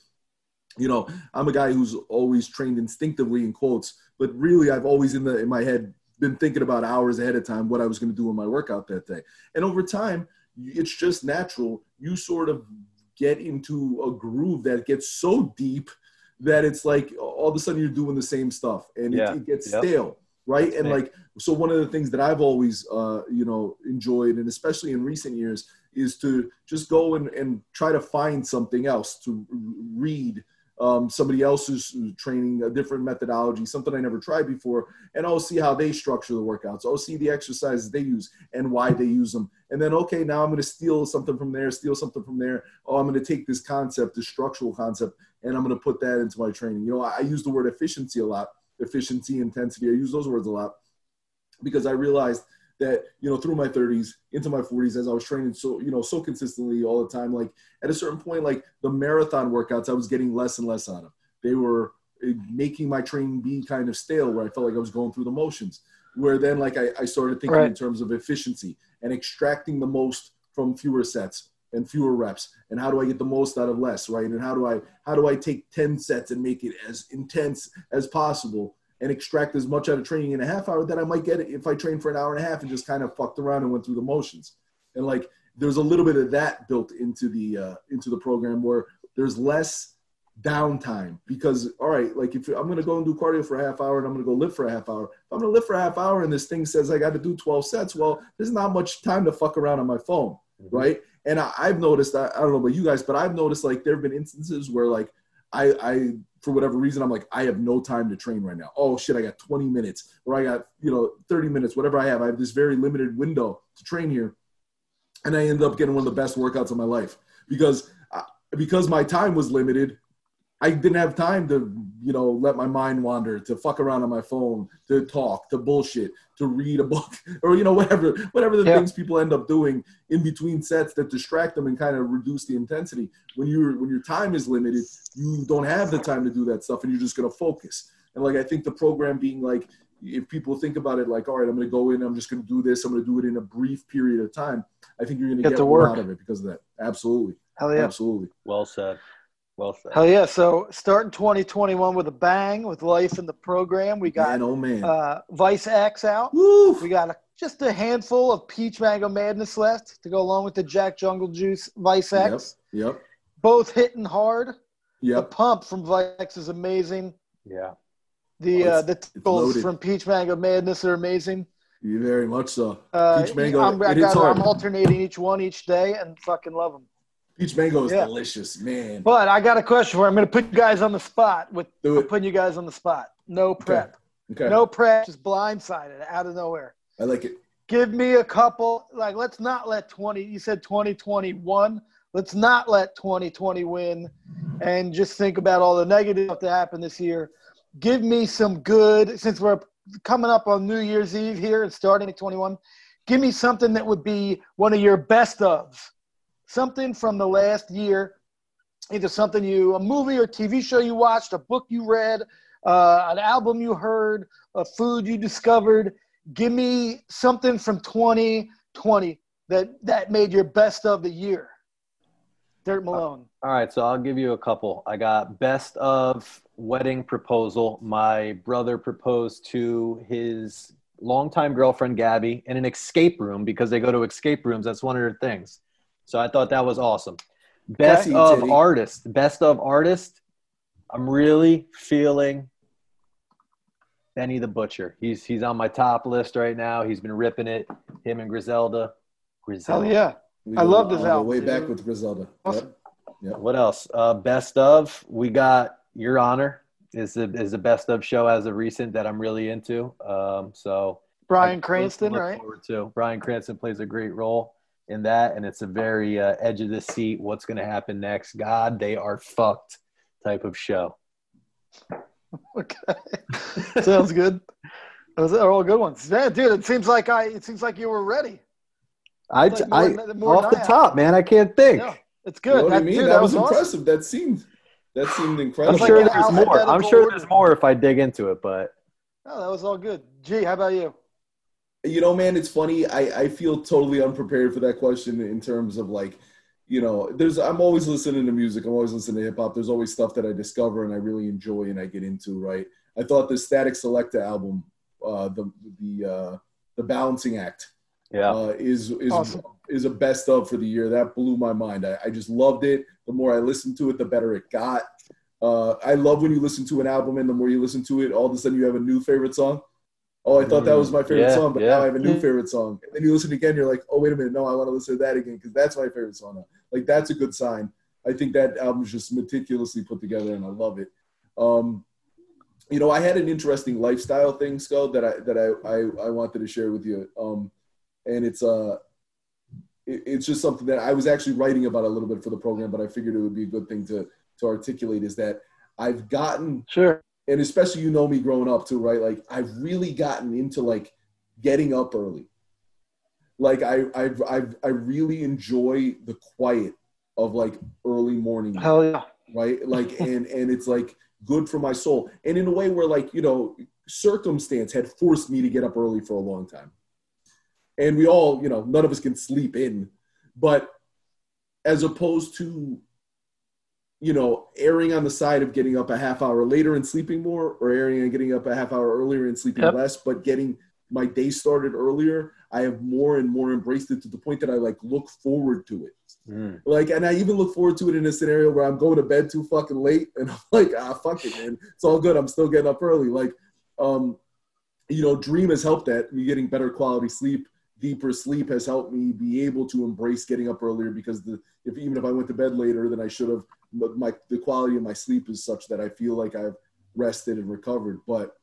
Speaker 2: You know, I'm a guy who's always trained instinctively in quotes, but really I've always in the in my head been thinking about hours ahead of time what I was going to do in my workout that day. And over time it's just natural. You sort of get into a groove that gets so deep that it's like all of a sudden you're doing the same stuff and yeah. it, it, gets yep. stale right and like so one of the things that i've always uh, you know enjoyed and especially in recent years is to just go and, and try to find something else to read um, somebody else's training, a different methodology, something I never tried before, and I'll see how they structure the workouts. I'll see the exercises they use and why they use them. And then, okay, now I'm going to steal something from there, steal something from there. Oh, I'm going to take this concept, this structural concept, and I'm going to put that into my training. You know, I, I use the word efficiency a lot, efficiency, intensity. I use those words a lot because I realized – that you know through my 30s into my 40s as i was training so you know so consistently all the time like at a certain point like the marathon workouts i was getting less and less on them they were eh, making my training be kind of stale where i felt like i was going through the motions where then like i, I started thinking right. in terms of efficiency and extracting the most from fewer sets and fewer reps and how do i get the most out of less right? And how do i how do i take 10 sets and make it as intense as possible and extract as much out of training in a half hour that I might get if I train for an hour and a half and just kind of fucked around and went through the motions. And like there's a little bit of that built into the uh, into the program where there's less downtime because all right, like if I'm gonna go and do cardio for a half hour and I'm gonna go lift for a half hour, if I'm gonna lift for a half hour and this thing says I got to do 12 sets, well, there's not much time to fuck around on my phone, mm-hmm. right? And I, have noticed, I, I don't know about you guys, but I've noticed like there have been instances where like I, I for whatever reason, I'm like, I have no time to train right now. Oh shit, I got 20 minutes or I got, you know, 30 minutes, whatever I have. I have this very limited window to train here. And I ended up getting one of the best workouts of my life because, uh, because my time was limited. I didn't have time to, you know, let my mind wander, to fuck around on my phone, to talk, to bullshit, to read a book, or you know, whatever, whatever the yeah. things people end up doing in between sets that distract them and kind of reduce the intensity. When you when your time is limited, you don't have the time to do that stuff, and you're just gonna focus. And like I think the program being like, if people think about it like, all right, I'm gonna go in, I'm just gonna do this, I'm gonna do it in a brief period of time. I think you're gonna get, get more out of it because of that. Absolutely.
Speaker 1: Hell yeah.
Speaker 2: Absolutely.
Speaker 3: Well said. Well said.
Speaker 1: Hell yeah! So starting 2021 with a bang, with life in the program. We got
Speaker 2: man, oh man.
Speaker 1: Uh, Vice X out. Woo. We got a, just a handful of Peach Mango Madness left to go along with the Jack Jungle Juice Vice X.
Speaker 2: Yep. yep.
Speaker 1: Both hitting hard.
Speaker 2: Yep.
Speaker 1: The pump from Vice X is amazing.
Speaker 3: Yeah.
Speaker 1: The oh, uh, the tickles from Peach Mango Madness are amazing.
Speaker 2: You very much so. Uh, Peach Mango.
Speaker 1: I'm, it I am alternating each one each day and fucking love them.
Speaker 2: Peach mango is yeah. delicious, man.
Speaker 1: But I got a question for you. I'm going to put you guys on the spot. With putting you guys on the spot. No prep. Okay. okay. No prep. Just blindsided out of nowhere.
Speaker 2: I like it.
Speaker 1: Give me a couple. Like, let's not let 20. You said 2021. Let's not let 2020 win, and just think about all the negative stuff that happened this year. Give me some good. Since we're coming up on New Year's Eve here and starting at 21, give me something that would be one of your best ofs something from the last year, either something you, a movie or TV show you watched, a book you read, uh, an album you heard, a food you discovered. Give me something from 2020 that that made your best of the year. Dirt Malone.
Speaker 3: All right, so I'll give you a couple. I got best of wedding proposal. My brother proposed to his longtime girlfriend Gabby in an escape room because they go to escape rooms. That's one of their things. So I thought that was awesome. Best okay. of artist. Best of artist. I'm really feeling Benny the Butcher. He's he's on my top list right now. He's been ripping it. Him and Griselda.
Speaker 1: Griselda. Hell yeah. We I love this album.
Speaker 2: Way back with Griselda.
Speaker 1: Awesome.
Speaker 3: Yep. Yep. What else? Uh, best of. We got Your Honor is the is the best of show as of recent that I'm really into. Um, so Bryan
Speaker 1: Cranston, right?
Speaker 3: forward to. Bryan Cranston plays a great role in that, and it's a very uh, edge of the seat. What's going to happen next? God, they are fucked type of show.
Speaker 1: Okay, sounds good. Those are all good ones. Yeah, dude. It seems like I. It seems like you were ready.
Speaker 3: I,
Speaker 1: like more
Speaker 3: I
Speaker 1: more
Speaker 3: off the
Speaker 1: I
Speaker 3: top, man. I can't think.
Speaker 1: Yeah, it's
Speaker 2: You know
Speaker 1: good.
Speaker 2: what I
Speaker 1: That-
Speaker 2: mean?
Speaker 1: dude,
Speaker 2: that, was,
Speaker 1: awesome.
Speaker 2: impressive. That seemed that seemed incredible.
Speaker 3: I'm
Speaker 2: incredible.
Speaker 1: like
Speaker 3: sure there's more. I'm sure there's more if I dig into it, but
Speaker 1: Oh, that was all good. Gee, how about you?
Speaker 2: You know, man, it's funny. I, I feel totally unprepared for that question in terms of like, you know, there's I'm always listening to music. I'm always listening to hip hop. There's always stuff that I discover and I really enjoy and I get into. Right. I thought the Statik Selektah album, uh, the the uh, the Balancing Act,
Speaker 3: yeah.
Speaker 2: uh, is is
Speaker 1: Awesome.
Speaker 2: is a best of for the year. That blew my mind. I, I just loved it. The more I listened to it, the better it got. Uh, I love when you listen to an album and the more you listen to it, all of a sudden you have a new favorite song. Oh, I thought that was my favorite
Speaker 3: Yeah,
Speaker 2: song, but
Speaker 3: yeah.
Speaker 2: now I have a new favorite song. And then you listen again, you're like, oh wait a minute, no, I want to listen to that again because that's my favorite song. now. Like that's a good sign. I think that album is just meticulously put together, and I love it. Um, you know, I had an interesting lifestyle thing, Scott, that I that I I, I wanted to share with you. Um, and it's uh, it, it's just something that I was actually writing about a little bit for the program, but I figured it would be a good thing to to articulate. Is that I've gotten
Speaker 1: Sure.
Speaker 2: And especially you know me growing up too, right? Like I've really gotten into like getting up early. Like I I've I I really enjoy the quiet of like early morning,
Speaker 1: Hell yeah.
Speaker 2: right? Like and and it's like good for my soul. And in a way where like, you know, circumstance had forced me to get up early for a long time. And we all, you know, none of us can sleep in, but as opposed to you know, erring on the side of getting up a half hour later and sleeping more, or erring on getting up a half hour earlier and sleeping
Speaker 1: Yep.
Speaker 2: less, but getting my day started earlier, I have more and more embraced it to the point that I like look forward to it.
Speaker 3: Mm.
Speaker 2: Like, and I even look forward to it in a scenario where I'm going to bed too fucking late, and I'm like, ah, fuck it, man, it's all good. I'm still getting up early. Like, um, you know, Dream has helped that. Me getting better quality sleep, deeper sleep has helped me be able to embrace getting up earlier because the if even if I went to bed later than I should have, but my the quality of my sleep is such that I feel like I've rested and recovered. But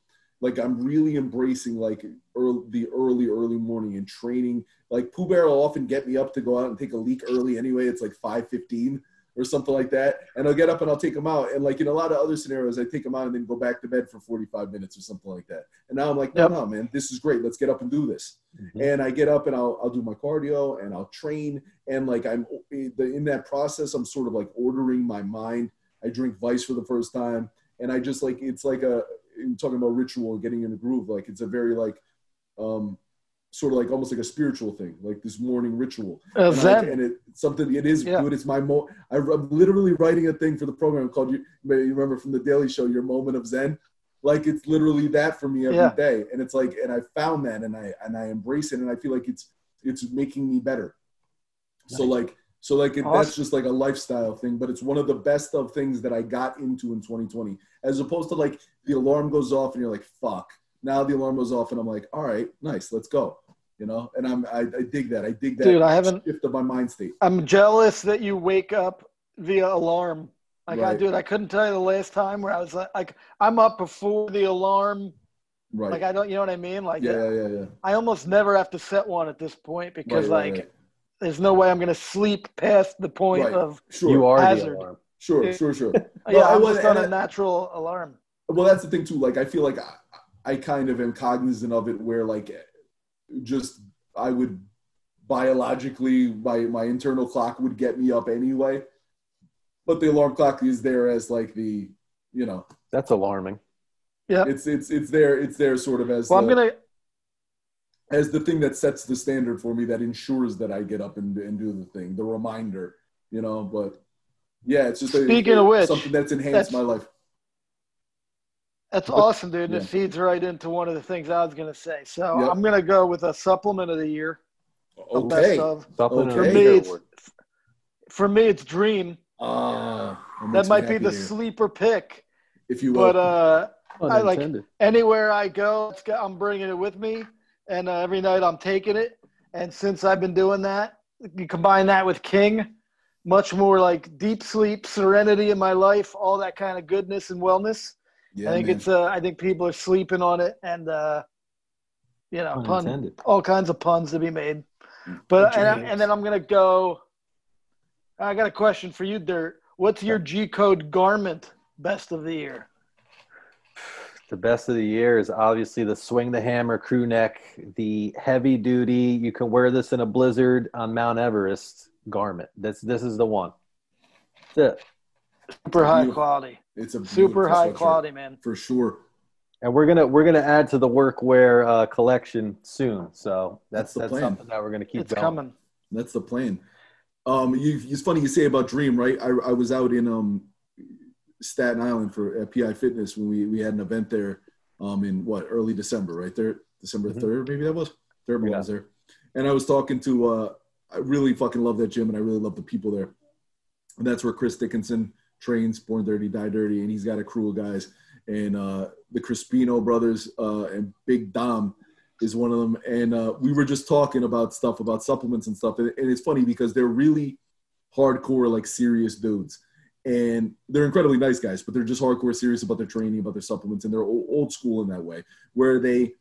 Speaker 2: like I'm really embracing like early, the early early morning and training. Like Pooh Bear will often get me up to go out and take a leak early anyway. It's like five fifteen or something like that, and I'll get up and I'll take them out. And like in a lot of other scenarios, I take them out and then go back to bed for forty five minutes or something like that. And now I'm like, no,
Speaker 1: Yep.
Speaker 2: no, man, this is great. Let's get up and do this
Speaker 3: Mhm.
Speaker 2: and I get up and I'll, I'll do my cardio and I'll train and like I'm in that process I'm sort of like ordering my mind I drink Vice for the first time and I just like it's like a I'm talking about ritual and getting in the groove like it's a very like um sort of like almost like a spiritual thing like this morning ritual.
Speaker 1: Uh,
Speaker 2: and, I- and it something it is
Speaker 1: Yeah.
Speaker 2: dude it's my mo I, I'm literally writing a thing for the program called you you remember from the Daily Show your moment of Zen? Like it's literally that for me every day,
Speaker 1: Yeah.
Speaker 2: and it's like and i found that and i and i embrace it and i feel like it's it's making me better. So like so like it,
Speaker 1: Awesome.
Speaker 2: that's just like a lifestyle thing but it's one of the best of things that i got into in 2020 as opposed to like the alarm goes off and you're like fuck now the alarm goes off and i'm like all right nice let's go you know and i'm i, I dig that i dig that
Speaker 1: Dude, I haven't-
Speaker 2: shift of my mind state
Speaker 1: I'm jealous that you wake up via alarm. Like I
Speaker 2: Right.
Speaker 1: dude, I couldn't tell you the last time where I was like, like I'm up before the alarm.
Speaker 2: right
Speaker 1: Like I don't, you know what I mean? Like
Speaker 2: yeah yeah yeah yeah
Speaker 1: I almost never have to set one at this point because
Speaker 2: Right, right,
Speaker 1: like
Speaker 2: right.
Speaker 1: there's no way I'm gonna sleep past the point
Speaker 2: Right.
Speaker 1: of
Speaker 2: sure
Speaker 3: You are
Speaker 1: Hazard.
Speaker 3: the alarm.
Speaker 2: sure sure sure
Speaker 1: yeah,
Speaker 2: I
Speaker 1: I'm
Speaker 2: was-
Speaker 1: on
Speaker 2: and
Speaker 1: a
Speaker 2: I-
Speaker 1: natural alarm.
Speaker 2: well that's the thing too like i feel like I, I kind of am cognizant of it where like just i would biologically my my internal clock would get me up anyway but the alarm clock is there as like the you know
Speaker 3: That's alarming.
Speaker 1: Yeah.
Speaker 2: it's it's it's there it's there sort of as
Speaker 1: Well, I'm gonna
Speaker 2: as the thing that sets the standard for me that ensures that i get up and, and do the thing the reminder you know but yeah it's just a,
Speaker 1: Speaking of which,
Speaker 2: something that's enhanced
Speaker 1: that's-
Speaker 2: my life
Speaker 1: That's awesome, dude. and It feeds right into one of the things I was gonna say. So
Speaker 2: Yep.
Speaker 1: I'm gonna go with a supplement of the year. the
Speaker 2: okay
Speaker 1: best of.
Speaker 3: Supplement
Speaker 2: Okay.
Speaker 1: For me, it's for me it's Dream.
Speaker 2: Ah,
Speaker 1: That might be the
Speaker 2: to hear.
Speaker 1: sleeper pick.
Speaker 2: if you will
Speaker 1: But uh, I like- anywhere I go, it's got, I'm bringing it with me, and uh, every night I'm taking it. And since I've been doing that, you combine that with King, much more like deep sleep, serenity in my life, all that kind of goodness and wellness.
Speaker 2: Yeah,
Speaker 1: I think
Speaker 2: man.
Speaker 1: it's uh, I think people are sleeping on it, and uh, you know,
Speaker 3: Pun
Speaker 1: pun,
Speaker 3: intended.
Speaker 1: all kinds of puns to be made. But and, I- and then I'm gonna go. I got a question for you, Dirt. What's your G code garment best of the year?
Speaker 3: The best of the year is obviously the swing the hammer crew neck, the heavy duty. You can wear this in a blizzard on Mount Everest garment. This this is the one. That's it.
Speaker 1: Super high quality,
Speaker 2: it's a
Speaker 1: super high quality, man.
Speaker 2: for sure.
Speaker 3: And we're gonna we're gonna add to the workwear uh, collection soon. So
Speaker 2: That's
Speaker 3: that's that's, something that we're gonna keep
Speaker 1: It's
Speaker 3: going.
Speaker 1: coming.
Speaker 2: That's the plan. Um, you, it's funny you say about Dream, right? I, I was out in um, Staten Island for at PI Fitness when we, we had an event there um, in what early December, right there, December
Speaker 3: Mhm.
Speaker 2: third, maybe that was third one
Speaker 3: Yeah.
Speaker 2: was there, and I was talking to. Uh, I really fucking love that gym, and I really love the people there. And that's where Chris Dickinson trains, Born Dirty, Die Dirty, and he's got a crew of guys. And uh, the Crispino brothers uh, and Big Dom is one of them. And uh, we were just talking about stuff about supplements and stuff. And, and it's funny because they're really hardcore, like serious dudes. And they're incredibly nice guys, but they're just hardcore serious about their training, about their supplements, and they're old, old school in that way, where they,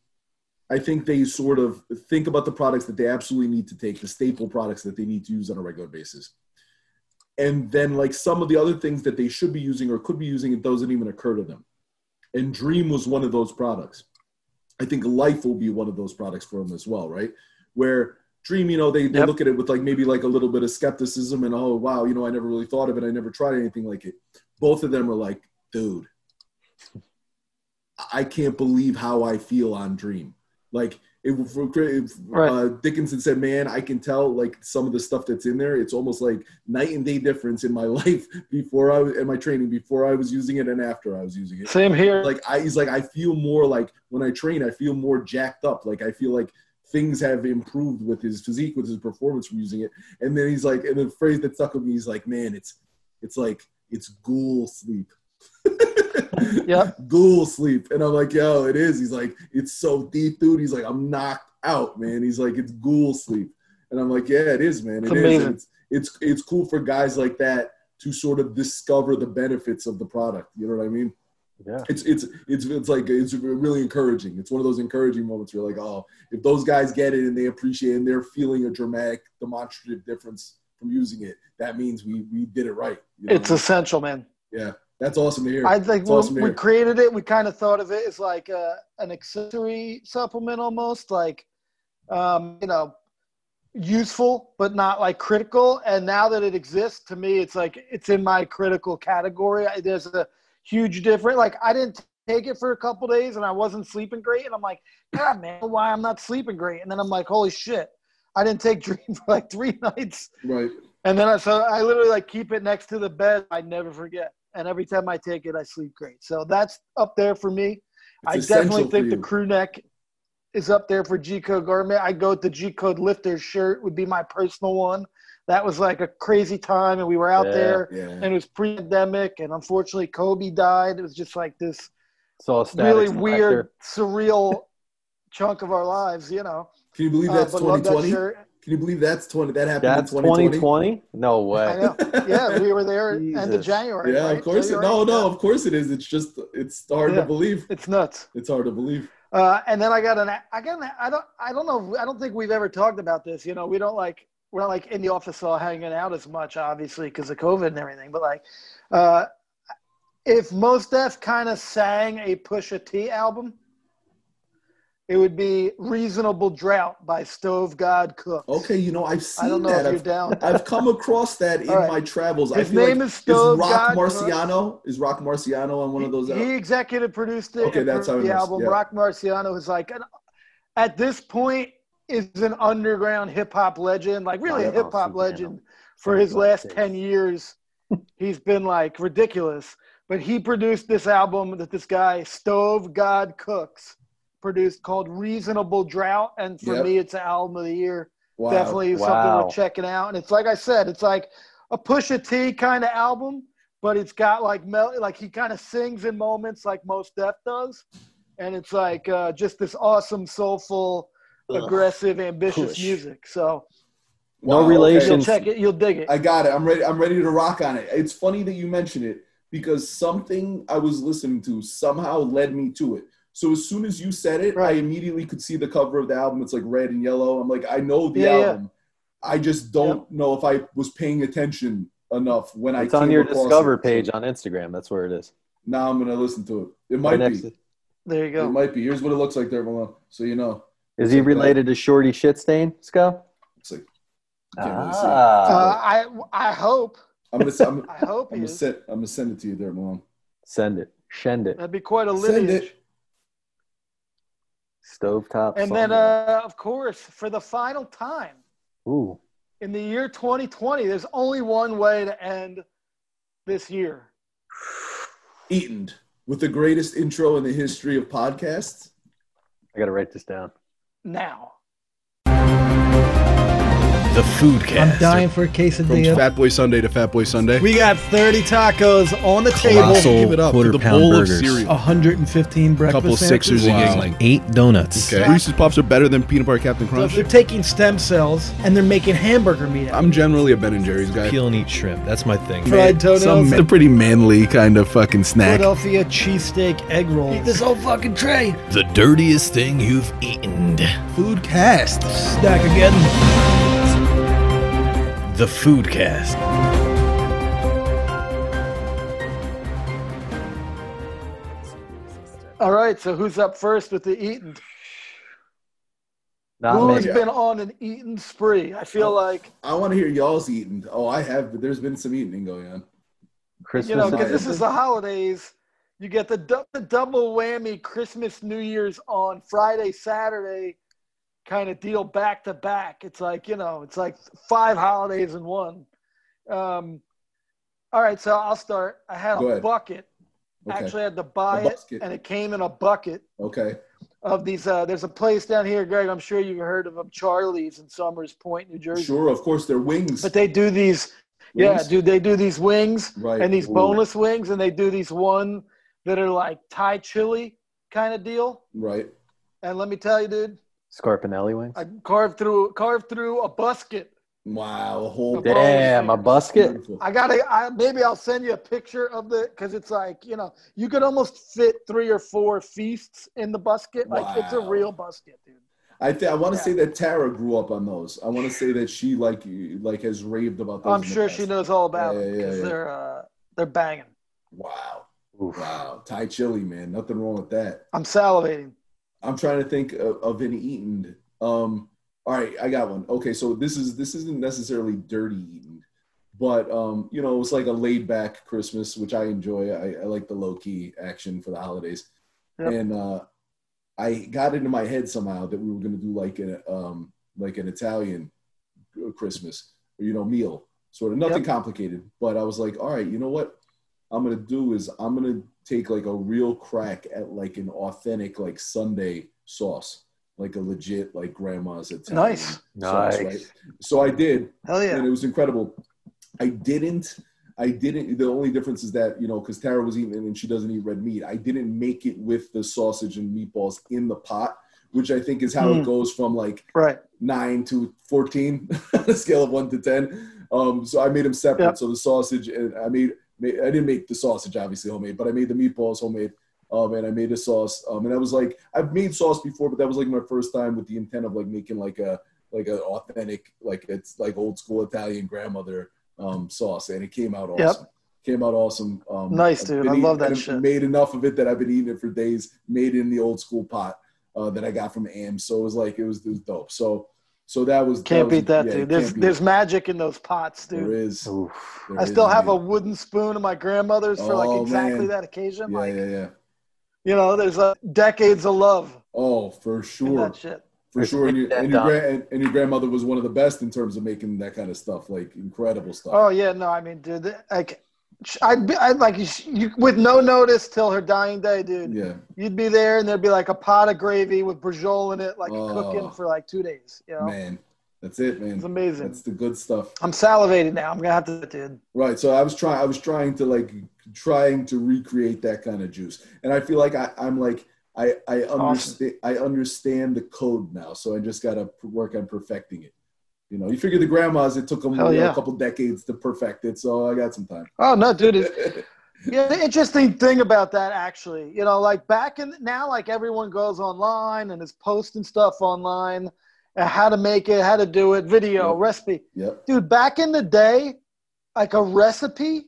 Speaker 2: I think they sort of think about the products that they absolutely need to take, the staple products that they need to use on a regular basis. And then, like some of the other things that they should be using or could be using, it doesn't even occur to them. And Dream was one of those products. I think Life will be one of those products for them as well, right? Where Dream, you know, they, they
Speaker 1: Yep.
Speaker 2: look at it with like maybe like a little bit of skepticism and oh wow, you know, I never really thought of it. I never tried anything like it. Both of them are like, dude, I can't believe how I feel on Dream. Like if, if
Speaker 1: Right.
Speaker 2: uh, Dickinson said, man, I can tell like some of the stuff that's in there. It's almost like night and day difference in my life before I was in my training, before I was using it and after I was using it
Speaker 1: Same here.
Speaker 2: like I he's like I feel more like when I train, I feel more jacked up. Like I feel like things have improved with his physique, with his performance from using it. And then he's like, and the phrase that stuck with me, he's like, man, it's it's like it's ghoul sleep.
Speaker 1: Yep.
Speaker 2: Ghoul sleep. And I'm like, yo, it is. He's like, it's so deep, dude. He's like, I'm knocked out, man. He's like, it's ghoul sleep. And I'm like, yeah, it is, man.
Speaker 1: It's
Speaker 2: It is.
Speaker 1: amazing.
Speaker 2: And It's, it's it's cool for guys like that to sort of discover the benefits of the product. You know what I mean?
Speaker 3: Yeah.
Speaker 2: it's it's it's it's like it's really encouraging. It's one of those encouraging moments where you're like, oh, if those guys get it and they appreciate it and they're feeling a dramatic, demonstrative difference from using it, that means we we did it right. You know?
Speaker 1: It's essential, man.
Speaker 2: yeah, that's awesome to hear.
Speaker 1: I think
Speaker 2: It's awesome
Speaker 1: we created it, we kind of thought of it as like a, an accessory supplement almost, like, um, you know, useful, but not like critical. And now that it exists, to me, it's like it's in my critical category. I, there's a huge difference. Like, I didn't take it for a couple days and I wasn't sleeping great. And I'm like, God, man, why I'm not sleeping great? And then I'm like, holy shit, I didn't take Dream for like three nights.
Speaker 2: right.
Speaker 1: And then I so I literally like keep it next to the bed. I never forget. And every time I take it, I sleep great. So that's up there for me. I definitely think the crew neck is up there for G code garment. I go with the G code lifter shirt would be my personal one. That was like a crazy time, and we were out
Speaker 3: Yeah.
Speaker 1: there,
Speaker 2: Yeah.
Speaker 1: and it was pre-pandemic, and unfortunately Kobe died. It was just like this
Speaker 3: So a Statik
Speaker 1: really
Speaker 3: Selektah.
Speaker 1: weird, surreal chunk of our lives, you know.
Speaker 2: Can you believe
Speaker 1: Uh,
Speaker 2: that's
Speaker 1: but love that
Speaker 2: 2020?
Speaker 1: shirt.
Speaker 2: Can you believe that's 20? That happened
Speaker 3: That's
Speaker 2: in 2020.
Speaker 3: 2020? No way.
Speaker 1: I know. Yeah, we were there end of January.
Speaker 2: Yeah,
Speaker 1: right?
Speaker 2: of course.
Speaker 1: So
Speaker 2: It, no, no,
Speaker 1: Yeah.
Speaker 2: of course it is. It's just it's hard
Speaker 1: Yeah.
Speaker 2: to believe.
Speaker 1: It's nuts.
Speaker 2: It's hard to believe.
Speaker 1: Uh, and then I got an, I got an, I don't, I don't know, I don't think we've ever talked about this. You know, we don't like, we're not like in the office all hanging out as much, obviously, because of COVID and everything. But like, uh, if Mos Def kind of sang a Pusha T album, it would be "Reasonable Drought" by Stove God Cook.
Speaker 2: Okay, you know I've seen
Speaker 1: I don't know
Speaker 2: that.
Speaker 1: if you're
Speaker 2: I've,
Speaker 1: down.
Speaker 2: I've come across that in
Speaker 1: All right.
Speaker 2: my travels. I
Speaker 1: His
Speaker 2: feel
Speaker 1: name
Speaker 2: like,
Speaker 1: is Stove
Speaker 2: Roc
Speaker 1: God Cook.
Speaker 2: Marciano? Is Roc Marciano on one of those?
Speaker 1: He, he executive produced it.
Speaker 2: Okay, that's how it
Speaker 1: the
Speaker 2: is,
Speaker 1: album.
Speaker 2: yeah.
Speaker 1: Roc Marciano is like, an, at this point, is an underground hip hop legend, like really a hip hop
Speaker 3: off
Speaker 1: legend. For his last
Speaker 3: this.
Speaker 1: ten years, he's been like ridiculous. But he produced this album that this guy Stove God Cooks produced called Reasonable Drought, and for
Speaker 2: Yep.
Speaker 1: me, it's an album of the year
Speaker 2: wow.
Speaker 1: definitely something
Speaker 3: Wow.
Speaker 1: we're checking out. And it's like I said, it's like a Pusha T kind of album, but it's got like mel- like he kind of sings in moments like Mos Def does, and it's like uh, just this awesome, soulful,
Speaker 3: Ugh.
Speaker 1: aggressive, ambitious
Speaker 3: Push.
Speaker 1: music. So
Speaker 3: No
Speaker 2: Wow,
Speaker 3: relation.
Speaker 1: You'll check it. You'll dig it.
Speaker 2: I got it. I'm ready. I'm ready to rock on it. It's funny that you mention it because something I was listening to somehow led me to it. So as soon as you said it, I immediately could see the cover of the album. It's like red and yellow. I'm like, I know the
Speaker 1: Yeah, yeah.
Speaker 2: album. I just don't know if I was paying attention enough when I.
Speaker 3: It's on your Discover
Speaker 2: it.
Speaker 3: page on Instagram. That's where it is.
Speaker 2: Now I'm gonna listen to it. It might
Speaker 3: Right
Speaker 2: be.
Speaker 3: to-
Speaker 1: there you go.
Speaker 2: It might be. Here's what it looks like there, Malone. So you know.
Speaker 3: Is he related to Shorty Shitstain, Sco?
Speaker 2: It's like. you can't really see.
Speaker 1: Uh,
Speaker 3: Ah,
Speaker 1: I I hope.
Speaker 2: I'm gonna. I'm,
Speaker 1: I hope
Speaker 2: I'm gonna send. I'm gonna send it to you there, Malone.
Speaker 3: send it. Send it.
Speaker 1: That'd be quite a
Speaker 2: Send
Speaker 1: lineage.
Speaker 2: It.
Speaker 3: Stovetop.
Speaker 1: And then, uh, of course, for the final time
Speaker 3: Ooh.
Speaker 1: in the year 2020, there's only one way to end this year.
Speaker 2: Eaten with the greatest intro in the history of podcasts.
Speaker 3: I got to write this down.
Speaker 1: Now.
Speaker 4: The Foodcast.
Speaker 5: I'm dying for a
Speaker 4: From
Speaker 5: quesadilla.
Speaker 4: Fat Boy Sunday to Fat Boy Sunday.
Speaker 5: We got 30 tacos on the table.
Speaker 4: Colossal Give it up
Speaker 6: quarter
Speaker 4: the
Speaker 6: pound
Speaker 4: bowl
Speaker 6: burgers.
Speaker 4: of cereal.
Speaker 5: 115 breakfast A
Speaker 4: couple Sixers
Speaker 5: sandwiches.
Speaker 4: and Yuengling.
Speaker 6: Eight donuts.
Speaker 4: Okay. Reese's Puffs are better than peanut butter Captain
Speaker 5: So
Speaker 4: Crunch.
Speaker 5: they're taking stem cells and they're making hamburger meat out
Speaker 4: I'm generally a Ben and Jerry's guy.
Speaker 6: Peel and eat shrimp. That's my thing.
Speaker 5: Fried toenails.
Speaker 4: Some a pretty manly kind of fucking snack.
Speaker 5: Philadelphia cheesesteak egg rolls. Eat this whole fucking tray.
Speaker 6: The dirtiest thing you've eaten.
Speaker 4: Foodcast.
Speaker 5: Stack again.
Speaker 6: The Foodcast.
Speaker 1: All right, so who's up first with the eating?
Speaker 3: Not
Speaker 1: Who's
Speaker 3: me.
Speaker 1: been on an eating spree? I feel oh, like,
Speaker 2: I want to hear y'all's eating. Oh, I have, but there's been some eating going on.
Speaker 3: Christmas.
Speaker 1: you know, because this is the holidays. You get the, du- the double whammy Christmas, New Year's on Friday, Saturday kind of deal back to back. It's like, you know, it's like five holidays in one. Um, all right, so I'll start. I had
Speaker 2: Go
Speaker 1: a
Speaker 2: ahead.
Speaker 1: bucket.
Speaker 2: Okay.
Speaker 1: Actually, I had to buy it, and it came in a bucket
Speaker 2: Okay.
Speaker 1: of these. Uh, there's a place down here, Greg. I'm sure you've heard of them, Charlie's in Somers Point, New Jersey.
Speaker 2: Sure. Of course, they're wings.
Speaker 1: But they do these, yeah, dude. They do these wings
Speaker 2: Right.
Speaker 1: and these
Speaker 2: Ooh.
Speaker 1: boneless wings, and they do these one that are like Thai chili kind of deal.
Speaker 2: Right.
Speaker 1: And let me tell you, dude,
Speaker 3: Scarpinelli wings.
Speaker 1: I carved through carved through a basket.
Speaker 2: Wow. A whole.
Speaker 1: Damn.
Speaker 3: Damn, a busket.
Speaker 2: Beautiful.
Speaker 1: I gotta, I, maybe I'll send you a picture of the, because it's like you know, you could almost fit three or four feasts in the basket. Like it's a real basket, dude.
Speaker 2: I th- I want to
Speaker 1: Yeah.
Speaker 2: say that Tara grew up on those. I want to say that she like like has raved about those.
Speaker 1: I'm sure she knows all about
Speaker 2: Yeah,
Speaker 1: them
Speaker 2: yeah,
Speaker 1: because
Speaker 2: yeah.
Speaker 1: they're uh, they're banging.
Speaker 2: Wow.
Speaker 3: Oof.
Speaker 2: Wow. Thai chili, man. Nothing wrong with that.
Speaker 1: I'm salivating.
Speaker 2: I'm trying to think of, of an eaten. Um, all right, I got one. Okay, so this is this isn't necessarily dirty eating, but um, you know, it's like a laid back Christmas, which I enjoy. I, I like the low key action for the holidays,
Speaker 1: Yep.
Speaker 2: and uh, I got into my head somehow that we were gonna do like an um, like an Italian Christmas, or, you know, meal, sort of nothing
Speaker 1: Yep.
Speaker 2: complicated. But I was like, all right, you know what? I'm gonna do is I'm gonna take like a real crack at like an authentic like Sunday sauce, like a legit like grandma's Italian
Speaker 1: Nice.
Speaker 2: sauce,
Speaker 3: Nice.
Speaker 2: right? So I did,
Speaker 1: Hell yeah.
Speaker 2: and it was incredible. I didn't. I didn't. The only difference is that you know, because Tara was eating and she doesn't eat red meat. I didn't make it with the sausage and meatballs in the pot, which I think is how
Speaker 1: Hmm.
Speaker 2: it goes from like
Speaker 1: Right.
Speaker 2: nine to 14 on a scale of one to 10. Um, so I made them separate.
Speaker 1: Yep.
Speaker 2: So the sausage and I made, made, I didn't make the sausage obviously homemade, but I made the meatballs homemade. Um, and I made a sauce. Um, and I was like, I've made sauce before, but that was like my first time with the intent of like making like a, like an authentic, like it's like old school Italian grandmother, um, sauce. And it came out
Speaker 1: Yep.
Speaker 2: awesome. Came out awesome. Um,
Speaker 1: Nice, dude. I love that shit.
Speaker 2: Made enough of it that I've been eating it for days. Made it in the old school pot uh, that I got from Am. So it was like it was, it was dope. So so that was
Speaker 1: Can't
Speaker 2: was-
Speaker 1: beat that,
Speaker 2: yeah,
Speaker 1: dude. There's there's
Speaker 2: it.
Speaker 1: magic in those pots,
Speaker 2: There
Speaker 1: dude.
Speaker 2: is.
Speaker 3: Oof.
Speaker 2: There
Speaker 1: I
Speaker 2: is
Speaker 1: still have a wooden spoon of my grandmother's for like
Speaker 2: Oh,
Speaker 1: exactly
Speaker 2: man.
Speaker 1: that occasion.
Speaker 2: Yeah,
Speaker 1: like
Speaker 2: yeah, yeah.
Speaker 1: you know, there's uh, decades of love
Speaker 2: Oh, for sure,
Speaker 1: that shit.
Speaker 2: for sure. And your, and, your
Speaker 3: done.
Speaker 2: and, and your grandmother was one of the best in terms of making that kind of stuff, like incredible stuff.
Speaker 1: Oh yeah, no, I mean, dude, like I'd be, I'd like you with no notice till her dying day, dude.
Speaker 2: yeah,
Speaker 1: You'd be there, and there'd be like a pot of gravy with braciole in it, like
Speaker 2: Oh.
Speaker 1: cooking for like two days. You know,
Speaker 2: man, that's it, man.
Speaker 1: it's amazing.
Speaker 2: That's the good stuff.
Speaker 1: I'm salivating now. I'm gonna have to, dude.
Speaker 2: Right. So I was trying. I was trying to like trying to recreate that kind of juice, and I feel like I, I'm like I I understand I understand the code now. So I just got to work on perfecting it. You know, you figure the grandmas, it took them you know,
Speaker 1: yeah.
Speaker 2: a couple decades to perfect it, so I got some time.
Speaker 1: Oh no, dude! It's, yeah, the interesting thing about that, actually, you know, like back in now, like everyone goes online and is posting stuff online, and how to make it, how to do it, video,
Speaker 2: Yep.
Speaker 1: recipe.
Speaker 2: yep.
Speaker 1: Dude, back in the day, like a recipe,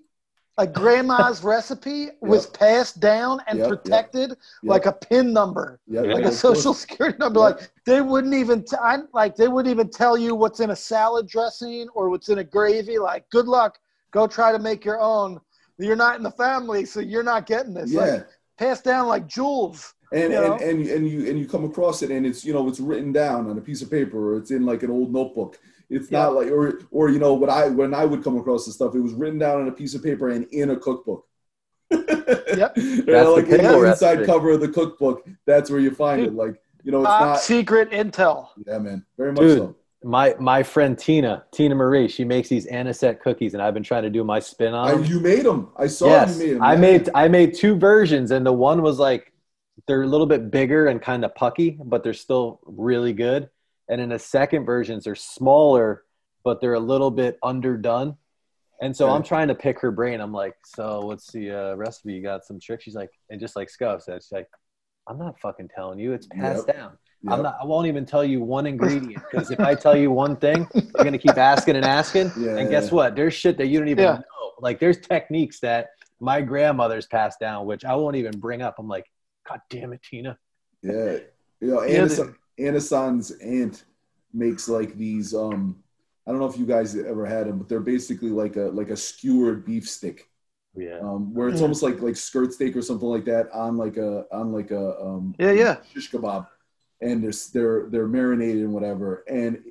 Speaker 1: a grandma's recipe was passed down and
Speaker 2: Yep, yep,
Speaker 1: protected
Speaker 2: Yep.
Speaker 1: like a pin number,
Speaker 2: yep.
Speaker 1: like a social security number.
Speaker 2: Yep.
Speaker 1: Like they wouldn't even, t- I, like they wouldn't even tell you what's in a salad dressing or what's in a gravy. Like, good luck, go try to make your own. You're not in the family, so you're not getting this.
Speaker 2: Yeah.
Speaker 1: Like, passed down like jewels.
Speaker 2: and,
Speaker 1: you know?
Speaker 2: and and and you and you come across it and it's you know it's written down on a piece of paper or it's in like an old notebook it's
Speaker 1: Yeah.
Speaker 2: not like or or you know what i when i would come across this stuff it was written down on a piece of paper and in a cookbook
Speaker 1: Yep.
Speaker 2: You know,
Speaker 3: That's the
Speaker 2: in the inside
Speaker 3: recipe.
Speaker 2: cover of the cookbook that's where you find it like you know it's not
Speaker 1: secret intel.
Speaker 2: yeah man very much
Speaker 3: Dude.
Speaker 2: so
Speaker 3: My my friend Tina, Tina Marie, she makes these anisette cookies, and I've been trying to do my spin on
Speaker 2: I,
Speaker 3: them.
Speaker 2: you made them i saw
Speaker 3: yes,
Speaker 2: you made them
Speaker 3: I made I made two versions, and the one was like they're a little bit bigger and kind of pucky, but they're still really good. And in the second versions, they're smaller, but they're a little bit underdone. And so. I'm trying to pick her brain. I'm like, so what's the uh, recipe? You got some tricks? She's like, and just like Scuff said, she's like, I'm not fucking telling you. It's passed down. I'm not. I won't even tell you one ingredient because if I tell you one thing, you're gonna keep asking and asking.
Speaker 2: Yeah,
Speaker 3: and guess what? There's shit that you don't even
Speaker 1: Yeah.
Speaker 3: know. Like there's techniques that my grandmother's passed down, which I won't even bring up. I'm like, God damn it, Tina.
Speaker 2: Yeah, you know, and
Speaker 1: Yeah,
Speaker 2: Anis- Anisan's aunt makes like these. Um, I don't know if you guys ever had them, but they're basically like a like a skewered beef stick,
Speaker 3: Yeah.
Speaker 2: um, where it's
Speaker 1: Yeah.
Speaker 2: almost like like skirt steak or something like that on like a on like a um,
Speaker 1: Yeah, yeah.
Speaker 2: shish kebab, and they're they're they're marinated and whatever, and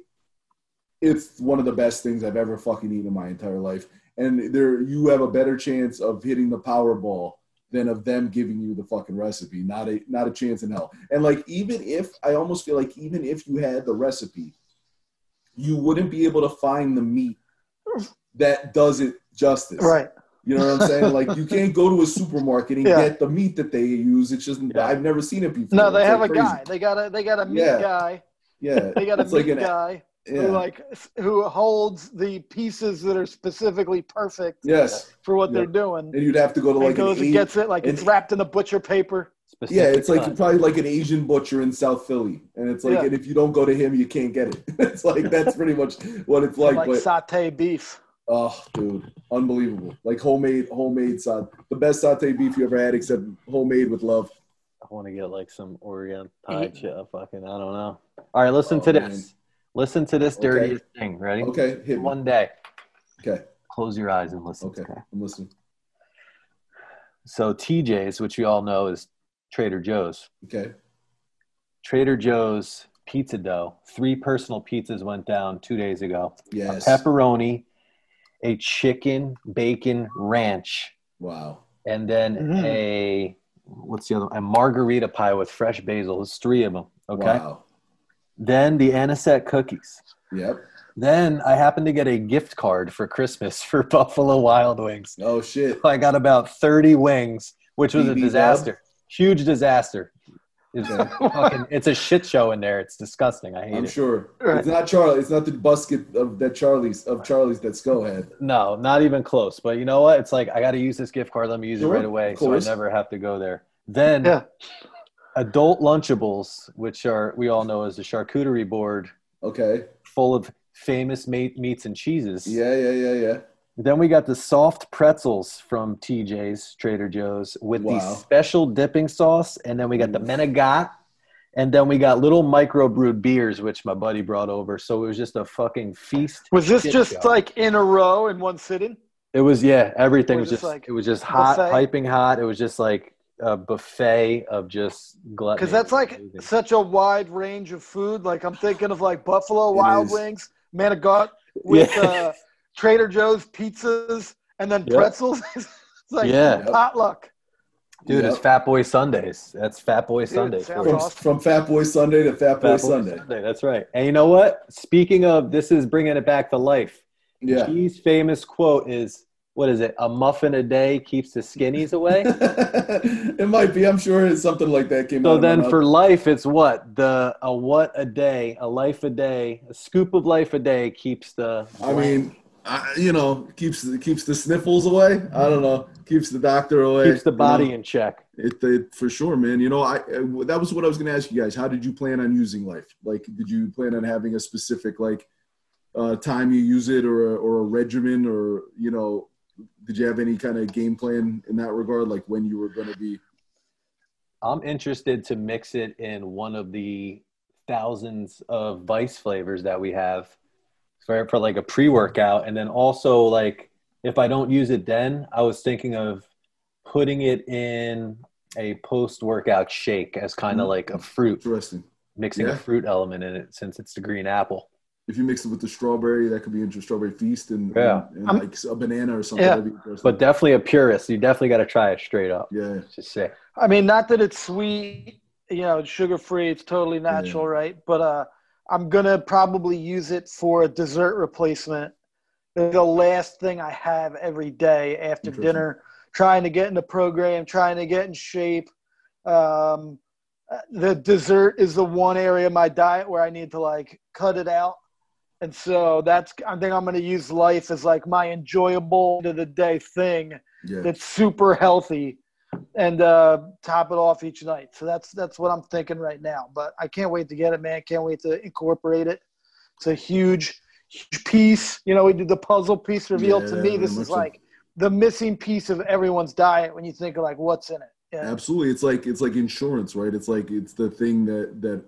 Speaker 2: it's one of the best things I've ever fucking eaten in my entire life. And there, you have a better chance of hitting the Powerball than of them giving you the fucking recipe. Not a not a chance in hell. And like even if I almost feel like even if you had the recipe, you wouldn't be able to find the meat that does it justice.
Speaker 1: Right.
Speaker 2: You know what I'm saying? like you can't go to a supermarket and
Speaker 1: Yeah.
Speaker 2: get the meat that they use. It's just
Speaker 3: Yeah.
Speaker 2: I've never seen it before.
Speaker 1: No, they
Speaker 2: It's,
Speaker 1: have
Speaker 2: like,
Speaker 1: a
Speaker 2: crazy.
Speaker 1: guy. They got a they got a meat
Speaker 2: Yeah.
Speaker 1: guy.
Speaker 2: Yeah,
Speaker 1: They got a
Speaker 2: it's
Speaker 1: meat
Speaker 2: like an
Speaker 1: guy
Speaker 2: yeah.
Speaker 1: who like who holds the pieces that are specifically perfect
Speaker 2: yes,
Speaker 1: for what
Speaker 2: Yeah.
Speaker 1: they're doing.
Speaker 2: and you'd have to go to
Speaker 1: and
Speaker 2: like an
Speaker 1: goes and gets it like it's wrapped in a butcher paper.
Speaker 3: Specific
Speaker 2: yeah, it's like
Speaker 3: cut.
Speaker 2: probably like an Asian butcher in South Philly, and it's like,
Speaker 1: Yeah.
Speaker 2: and if you don't go to him, you can't get it. it's like that's pretty much what it's
Speaker 1: Like,
Speaker 2: like.
Speaker 1: like
Speaker 2: but
Speaker 1: satay beef.
Speaker 2: oh, dude, unbelievable! Like homemade, homemade satay, the best satay beef you ever had, except homemade with love.
Speaker 3: I want to get like some Orient
Speaker 1: Mm-hmm.
Speaker 3: shit. Fucking, I don't know. All right, listen
Speaker 2: Oh,
Speaker 3: to
Speaker 2: man.
Speaker 3: Listen to this
Speaker 2: Okay.
Speaker 3: dirtiest thing. Ready?
Speaker 2: Okay, hit me.
Speaker 3: One day.
Speaker 2: Okay,
Speaker 3: Close your eyes and listen.
Speaker 2: okay, I'm listening.
Speaker 3: So TJ's, which we all know is Trader Joe's.
Speaker 2: Okay,
Speaker 3: Trader Joe's pizza dough. Three personal pizzas went down two days ago.
Speaker 2: yes,
Speaker 3: A pepperoni, a chicken bacon ranch,
Speaker 2: wow,
Speaker 3: and then
Speaker 1: Mhm.
Speaker 3: a what's the other? A margherita pie with fresh basil. There's three of them. Okay.
Speaker 2: wow,
Speaker 3: Then the anisette cookies.
Speaker 2: yep.
Speaker 3: Then I happened to get a gift card for Christmas for Buffalo Wild Wings.
Speaker 2: Oh shit,
Speaker 3: I got about 30 wings, which was a
Speaker 2: BB
Speaker 3: disaster. Huge disaster. It's,
Speaker 2: Yeah.
Speaker 3: fucking, it's a shit show in there. It's disgusting. I hate
Speaker 2: I'm
Speaker 3: it.
Speaker 2: sure
Speaker 1: Right.
Speaker 2: it's not Charlie. It's not the busket of that Charlie's of Charlie's that Skull had.
Speaker 3: No, not even close. But you know what? It's like I got to use this gift card. Let me use
Speaker 2: Sure,
Speaker 3: it right away, so I never have to go there. Then
Speaker 1: Yeah.
Speaker 3: Adult Lunchables, which are we all know as the charcuterie board,
Speaker 2: Okay,
Speaker 3: full of famous meat, meats and cheeses.
Speaker 2: yeah, yeah, yeah, yeah.
Speaker 3: Then we got the soft pretzels from TJ's Trader Joe's with the special dipping sauce, and then we got the
Speaker 2: Oof.
Speaker 3: Menegat, and then we got little microbrewed beers, which my buddy brought over. So it was just a fucking feast.
Speaker 1: Was this just
Speaker 3: show.
Speaker 1: like in a row in one sitting?
Speaker 3: It was yeah, everything
Speaker 1: Or
Speaker 3: was
Speaker 1: just
Speaker 3: just
Speaker 1: like
Speaker 3: it was just hot, piping hot. It was just like a buffet of just gluttony.
Speaker 1: Because that's like
Speaker 3: amazing.
Speaker 1: such a wide range of food. Like I'm thinking of like Buffalo
Speaker 2: It
Speaker 1: Wild
Speaker 2: is.
Speaker 1: Wings, Manigat with
Speaker 3: Yeah.
Speaker 1: uh, Trader Joe's pizzas, and then
Speaker 3: Yep.
Speaker 1: pretzels. it's like
Speaker 3: Yeah.
Speaker 1: potluck.
Speaker 3: dude, it's Fat Boy Sundays. That's Fat Boy Sundays.
Speaker 2: From,
Speaker 1: awesome.
Speaker 2: from Fat Boy Sunday to Fat Boy
Speaker 3: Fat Boy
Speaker 2: Sunday.
Speaker 3: Sunday. That's right. And you know what? Speaking of this, is bringing it back to life.
Speaker 2: Yeah.
Speaker 3: G's famous quote is what is it? A muffin a day keeps the skinnies away.
Speaker 2: it might be. I'm sure it's something like that came
Speaker 3: so then for life, it's what the a what a day, a life a day, a scoop of life a day keeps the.
Speaker 2: I mean, I, you know, keeps keeps the sniffles away. I don't know, keeps the doctor away.
Speaker 3: keeps the
Speaker 2: you
Speaker 3: body
Speaker 2: know.
Speaker 3: in check.
Speaker 2: It, it for sure, man. You know, I that was what I was going to ask you guys. How did you plan on using life? Like, did you plan on having a specific like uh, time you use it, or a, or a regimen, or you know, did you have any kind of game plan in that regard? Like when you were going to be?
Speaker 3: I'm interested to mix it in one of the thousands of Vice flavors that we have for, for like a pre workout. And then also, like, if I don't use it then, I was thinking of putting it in a post workout shake as kind of
Speaker 2: Mhm.
Speaker 3: like a fruit,
Speaker 2: Interesting.
Speaker 3: mixing
Speaker 2: Yeah.
Speaker 3: a fruit element in it since it's the green apple.
Speaker 2: If you mix it with the strawberry, that could be interesting. Strawberry feast and,
Speaker 3: Yeah.
Speaker 2: and, and like a banana or something.
Speaker 1: Yeah.
Speaker 2: That'd be interesting.
Speaker 3: But definitely a purist. You definitely got to try it straight up.
Speaker 2: yeah,
Speaker 3: It's just sick.
Speaker 1: I mean, not that it's sweet, you know, sugar free. It's totally natural, right? But uh, I'm gonna probably use it for a dessert replacement. The last thing I have every day after dinner, trying to get in the program, trying to get in shape. Um, uh, the dessert is the one area of my diet where I need to like cut it out. And so that's I think I'm going to use life as like my enjoyable end of the day thing
Speaker 2: yeah.
Speaker 1: that's super healthy and uh, top it off each night. So that's that's what I'm thinking right now. But I can't wait to get it, man. Can't wait to incorporate it. It's a huge, huge piece. You know, we did the puzzle piece revealed to me. This is like the missing piece of everyone's diet when you think of like what's in it. Yeah.
Speaker 2: Absolutely, it's like it's like insurance, right? It's like it's the thing that that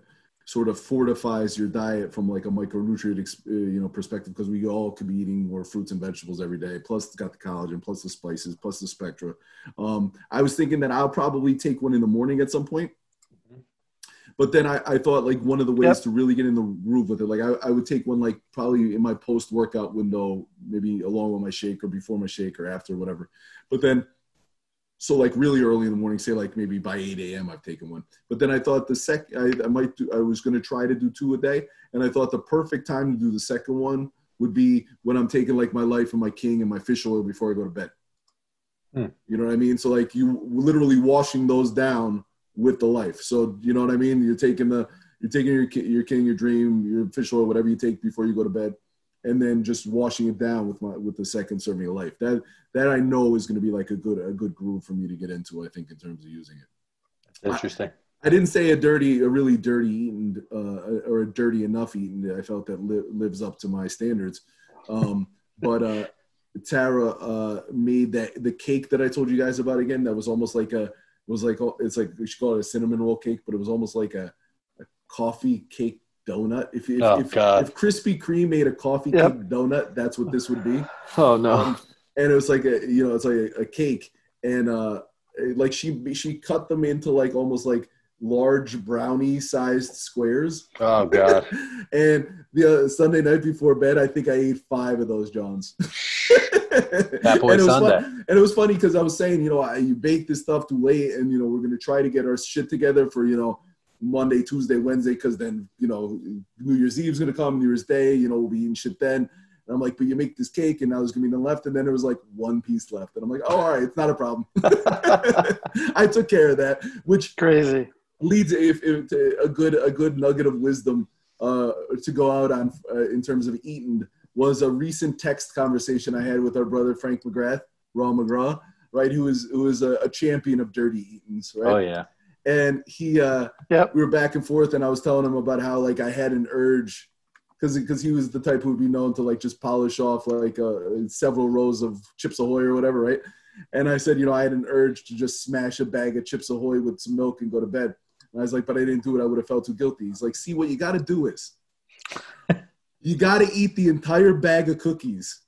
Speaker 2: sort of fortifies your diet from like a micronutrient ex- uh, you know perspective because we all could be eating more fruits and vegetables every day. Plus, it's got the collagen, plus the spices, plus the spectra. Um, I was thinking that I'll probably take one in the morning at some point. But then I, I thought like one of the ways
Speaker 1: Yep.
Speaker 2: to really get in the groove with it, like I, I would take one like probably in my post workout window, maybe along with my shake or before my shake or after whatever. But then so like really early in the morning, say like maybe by 8 a.m. I've taken one. But then I thought the sec I, I might do I was gonna try to do two a day. And I thought the perfect time to do the second one would be when I'm taking like my life and my king and my fish oil before I go to bed.
Speaker 3: Hmm.
Speaker 2: You know what I mean? So like you literally washing those down with the life. So you know what I mean? You're taking the you're taking your your king, your dream, your fish oil, whatever you take before you go to bed, and then just washing it down with my with the second serving of life. That that I know is going to be like a good a good groove for me to get into. I think in terms of using it.
Speaker 3: Interesting.
Speaker 2: I didn't say a dirty, a really dirty eating, uh, or a dirty enough eating that I felt that li- lives up to my standards. Um, but uh, Tara uh, made that the cake that I told you guys about again. That was almost like a, it was like it's like we should call it a cinnamon roll cake, but it was almost like a, a coffee cake donut. If if,
Speaker 3: Oh,
Speaker 2: if,
Speaker 3: God.
Speaker 2: if Krispy Kreme made a coffee
Speaker 1: Yep.
Speaker 2: cake donut, that's what this would be.
Speaker 3: Oh no.
Speaker 2: Um, and it was like a you know it's like a, a cake and uh like she she cut them into like almost like large brownie sized squares
Speaker 3: Oh god.
Speaker 2: and the uh, sunday night before bed i think i ate five of those johns
Speaker 3: That boy
Speaker 2: and it was
Speaker 3: Sunday.
Speaker 2: fun- and it was funny because i was saying you know I, you bake this stuff too late and you know we're gonna try to get our shit together for you know monday tuesday wednesday because then you know new year's eve's gonna come new year's day you know we'll be eating shit then and I'm like, but you make this cake, and now there's gonna be none left, and then there was like one piece left, and I'm like, oh, all right, it's not a problem. I took care of that, which
Speaker 1: Crazy.
Speaker 2: leads if, if to a good a good nugget of wisdom uh, to go out on uh, in terms of eating was a recent text conversation I had with our brother Frank McGrath, Raw McGraw, right, who is who is a, a champion of dirty eatings, right?
Speaker 3: Oh yeah.
Speaker 2: And he uh
Speaker 1: Yep.
Speaker 2: we were back and forth and i was telling him about how like i had an urge because because he was the type who would be known to like just polish off like uh, several rows of chips ahoy or whatever right? And i said you know i had an urge to just smash a bag of chips ahoy with some milk and go to bed. And i was like but i didn't do it. I would have felt too guilty. He's like see what you got to do is you got to eat the entire bag of cookies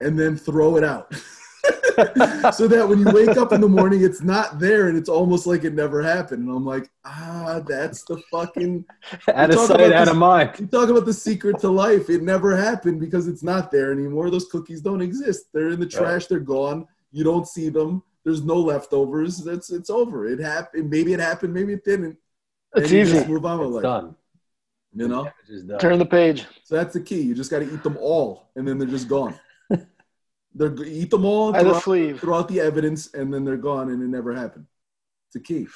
Speaker 2: and then throw it out so that when you wake up in the morning, it's not there, and it's almost like it never happened. And I'm like, ah, that's the fucking.
Speaker 3: Out of
Speaker 2: talk
Speaker 3: sight,
Speaker 2: about
Speaker 3: out
Speaker 2: this-
Speaker 3: of mind.
Speaker 2: You talk about the secret to life. It never happened because it's not there anymore. Those cookies don't exist. They're in the trash. They're gone. You don't see them. There's no leftovers. It's it's over. It happened. Maybe it happened. Maybe it didn't.
Speaker 1: It's easy.
Speaker 2: Just move on with
Speaker 3: It's
Speaker 2: life.
Speaker 3: done.
Speaker 2: You know.
Speaker 3: Damage is done.
Speaker 1: Turn the page.
Speaker 2: So that's the key. You just got to eat them all, and then they're just gone. They're eat them all,
Speaker 1: By the
Speaker 2: throw out,
Speaker 1: sleeve.
Speaker 2: throw out the evidence, and then they're gone, and it never happened. It's a key.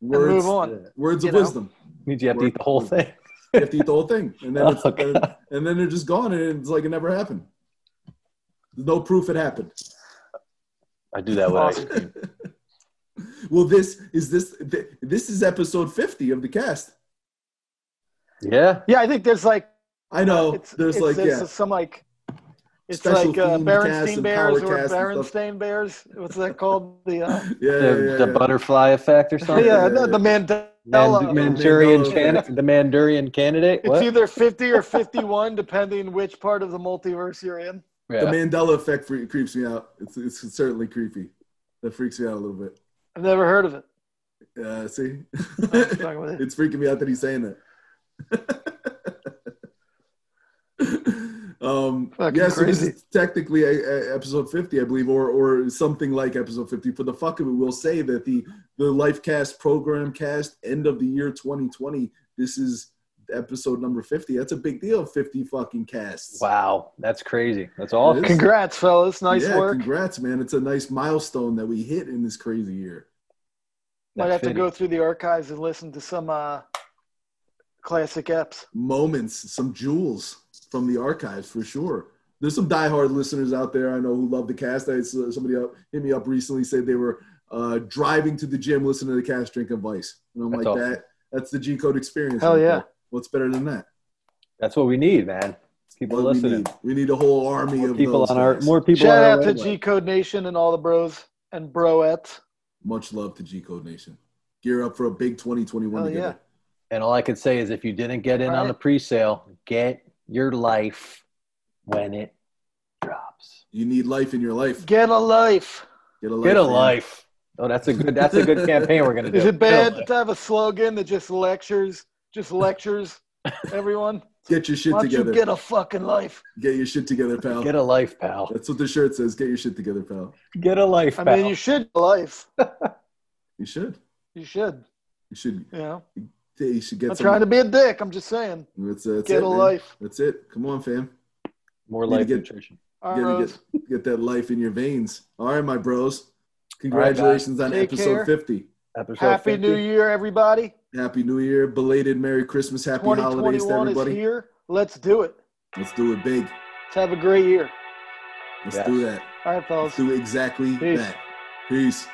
Speaker 2: Words,
Speaker 1: move on.
Speaker 2: words
Speaker 1: you
Speaker 2: of
Speaker 1: know?
Speaker 2: wisdom.
Speaker 3: Means you have to eat the whole thing.
Speaker 2: You have to eat the whole thing, and then it's,
Speaker 3: Oh, God.
Speaker 2: and then they're just gone, and it's like it never happened. There's no proof it happened.
Speaker 3: I do that with ice
Speaker 1: Awesome.
Speaker 3: cream.
Speaker 2: Well, this is this this is episode 50 of the cast.
Speaker 3: Yeah.
Speaker 1: Yeah, I think there's like
Speaker 2: I know
Speaker 1: it's,
Speaker 2: there's
Speaker 1: it's,
Speaker 2: like
Speaker 1: there's
Speaker 2: yeah,
Speaker 1: some like it's
Speaker 2: Special
Speaker 1: like uh,
Speaker 2: themed cast
Speaker 1: Berenstein
Speaker 2: and
Speaker 1: Bears or
Speaker 2: cast.
Speaker 1: Berenstain Bears. What's that called? The uh,
Speaker 2: yeah,
Speaker 3: The,
Speaker 2: yeah,
Speaker 3: the
Speaker 2: yeah.
Speaker 3: butterfly effect or something.
Speaker 1: yeah,
Speaker 2: yeah,
Speaker 1: the, the. Mandela.
Speaker 3: Man- Manchurian
Speaker 2: Mandela
Speaker 3: candidate. The Manchurian candidate.
Speaker 1: it's either 50 or 51, depending which part of the multiverse you're in.
Speaker 2: The Mandela effect fre- creeps me out. It's, it's certainly creepy. That freaks me out a little bit.
Speaker 1: I've never heard of it.
Speaker 2: Uh, see,
Speaker 1: I'm fucking with you.
Speaker 2: it's freaking me out that he's saying that. um,
Speaker 1: Fucking
Speaker 2: yeah, so this is technically a, a episode 50, I believe, or or something like episode 50. For the fuck of it, we'll say that the the Lifecast program cast end of the year 2020. This is episode number 50. That's a big deal. 50 fucking casts.
Speaker 3: Wow, that's crazy. That's awesome.
Speaker 1: Congrats, fellas. Nice
Speaker 2: yeah,
Speaker 1: work.
Speaker 2: Congrats, man. It's a nice milestone that we hit in this crazy year.
Speaker 1: Might
Speaker 3: That's
Speaker 1: have to go through the archives and listen to some uh, classic eps.
Speaker 2: Moments, some jewels from the archives for sure. There's some diehard listeners out there I know who love the cast. I saw somebody up, hit me up recently said they were uh, driving to the gym listening to the cast drinking Vice, and I'm
Speaker 3: That's
Speaker 2: like
Speaker 3: awesome.
Speaker 2: that. That's the G code experience.
Speaker 1: Hell yeah.
Speaker 2: What's better than that?
Speaker 3: That's what we need, man. People
Speaker 2: What we
Speaker 3: listening.
Speaker 2: need. We need a whole army
Speaker 3: More
Speaker 2: of
Speaker 3: people
Speaker 2: those
Speaker 3: on our
Speaker 2: guys.
Speaker 3: more people.
Speaker 1: Shout out to. G Code Nation and all the bros and broettes.
Speaker 2: Much love to G Code Nation. Gear up for a big 2021
Speaker 1: Hell
Speaker 2: together.
Speaker 3: And all I could say is, if you didn't get in on the pre-sale, get your life when it drops.
Speaker 2: You need life in your life.
Speaker 1: Get a life.
Speaker 2: Get a life.
Speaker 3: Get a life. Oh, that's a good. That's a good campaign we're gonna do.
Speaker 1: Is it bad to have a slogan that just lectures, just lectures everyone?
Speaker 2: Get your shit
Speaker 1: Why don't
Speaker 2: together.
Speaker 1: you get a fucking life?
Speaker 2: Get your shit together, pal.
Speaker 3: Get a life, pal.
Speaker 2: That's what the shirt says. Get your shit together, pal.
Speaker 3: Get a life, Pal.
Speaker 1: I mean, you should get a life.
Speaker 2: You should.
Speaker 1: You should.
Speaker 2: You should.
Speaker 1: You know,
Speaker 2: You should
Speaker 1: I'm
Speaker 2: get some.
Speaker 1: trying to be a dick. I'm just saying.
Speaker 2: That's, that's
Speaker 1: Get
Speaker 2: it,
Speaker 1: a
Speaker 2: man.
Speaker 1: life.
Speaker 2: That's it. Come on, fam.
Speaker 3: More
Speaker 2: Need to
Speaker 3: life
Speaker 2: get-
Speaker 3: nutrition.
Speaker 1: All
Speaker 2: Get, get, get that life in your veins. All right, my bros. Congratulations on
Speaker 1: Take
Speaker 2: episode
Speaker 1: care.
Speaker 2: 50.
Speaker 3: Episode
Speaker 1: Happy
Speaker 3: 50.
Speaker 1: New Year, everybody.
Speaker 2: Happy New Year. Belated Merry Christmas. Happy holidays to
Speaker 1: 2021 is
Speaker 2: everybody.
Speaker 1: here. Let's do it.
Speaker 2: Let's do it big.
Speaker 1: Let's have a great year.
Speaker 2: Let's
Speaker 3: Yes.
Speaker 2: do that.
Speaker 1: All right, fellas.
Speaker 2: Let's do exactly
Speaker 1: Peace.
Speaker 2: that. Peace.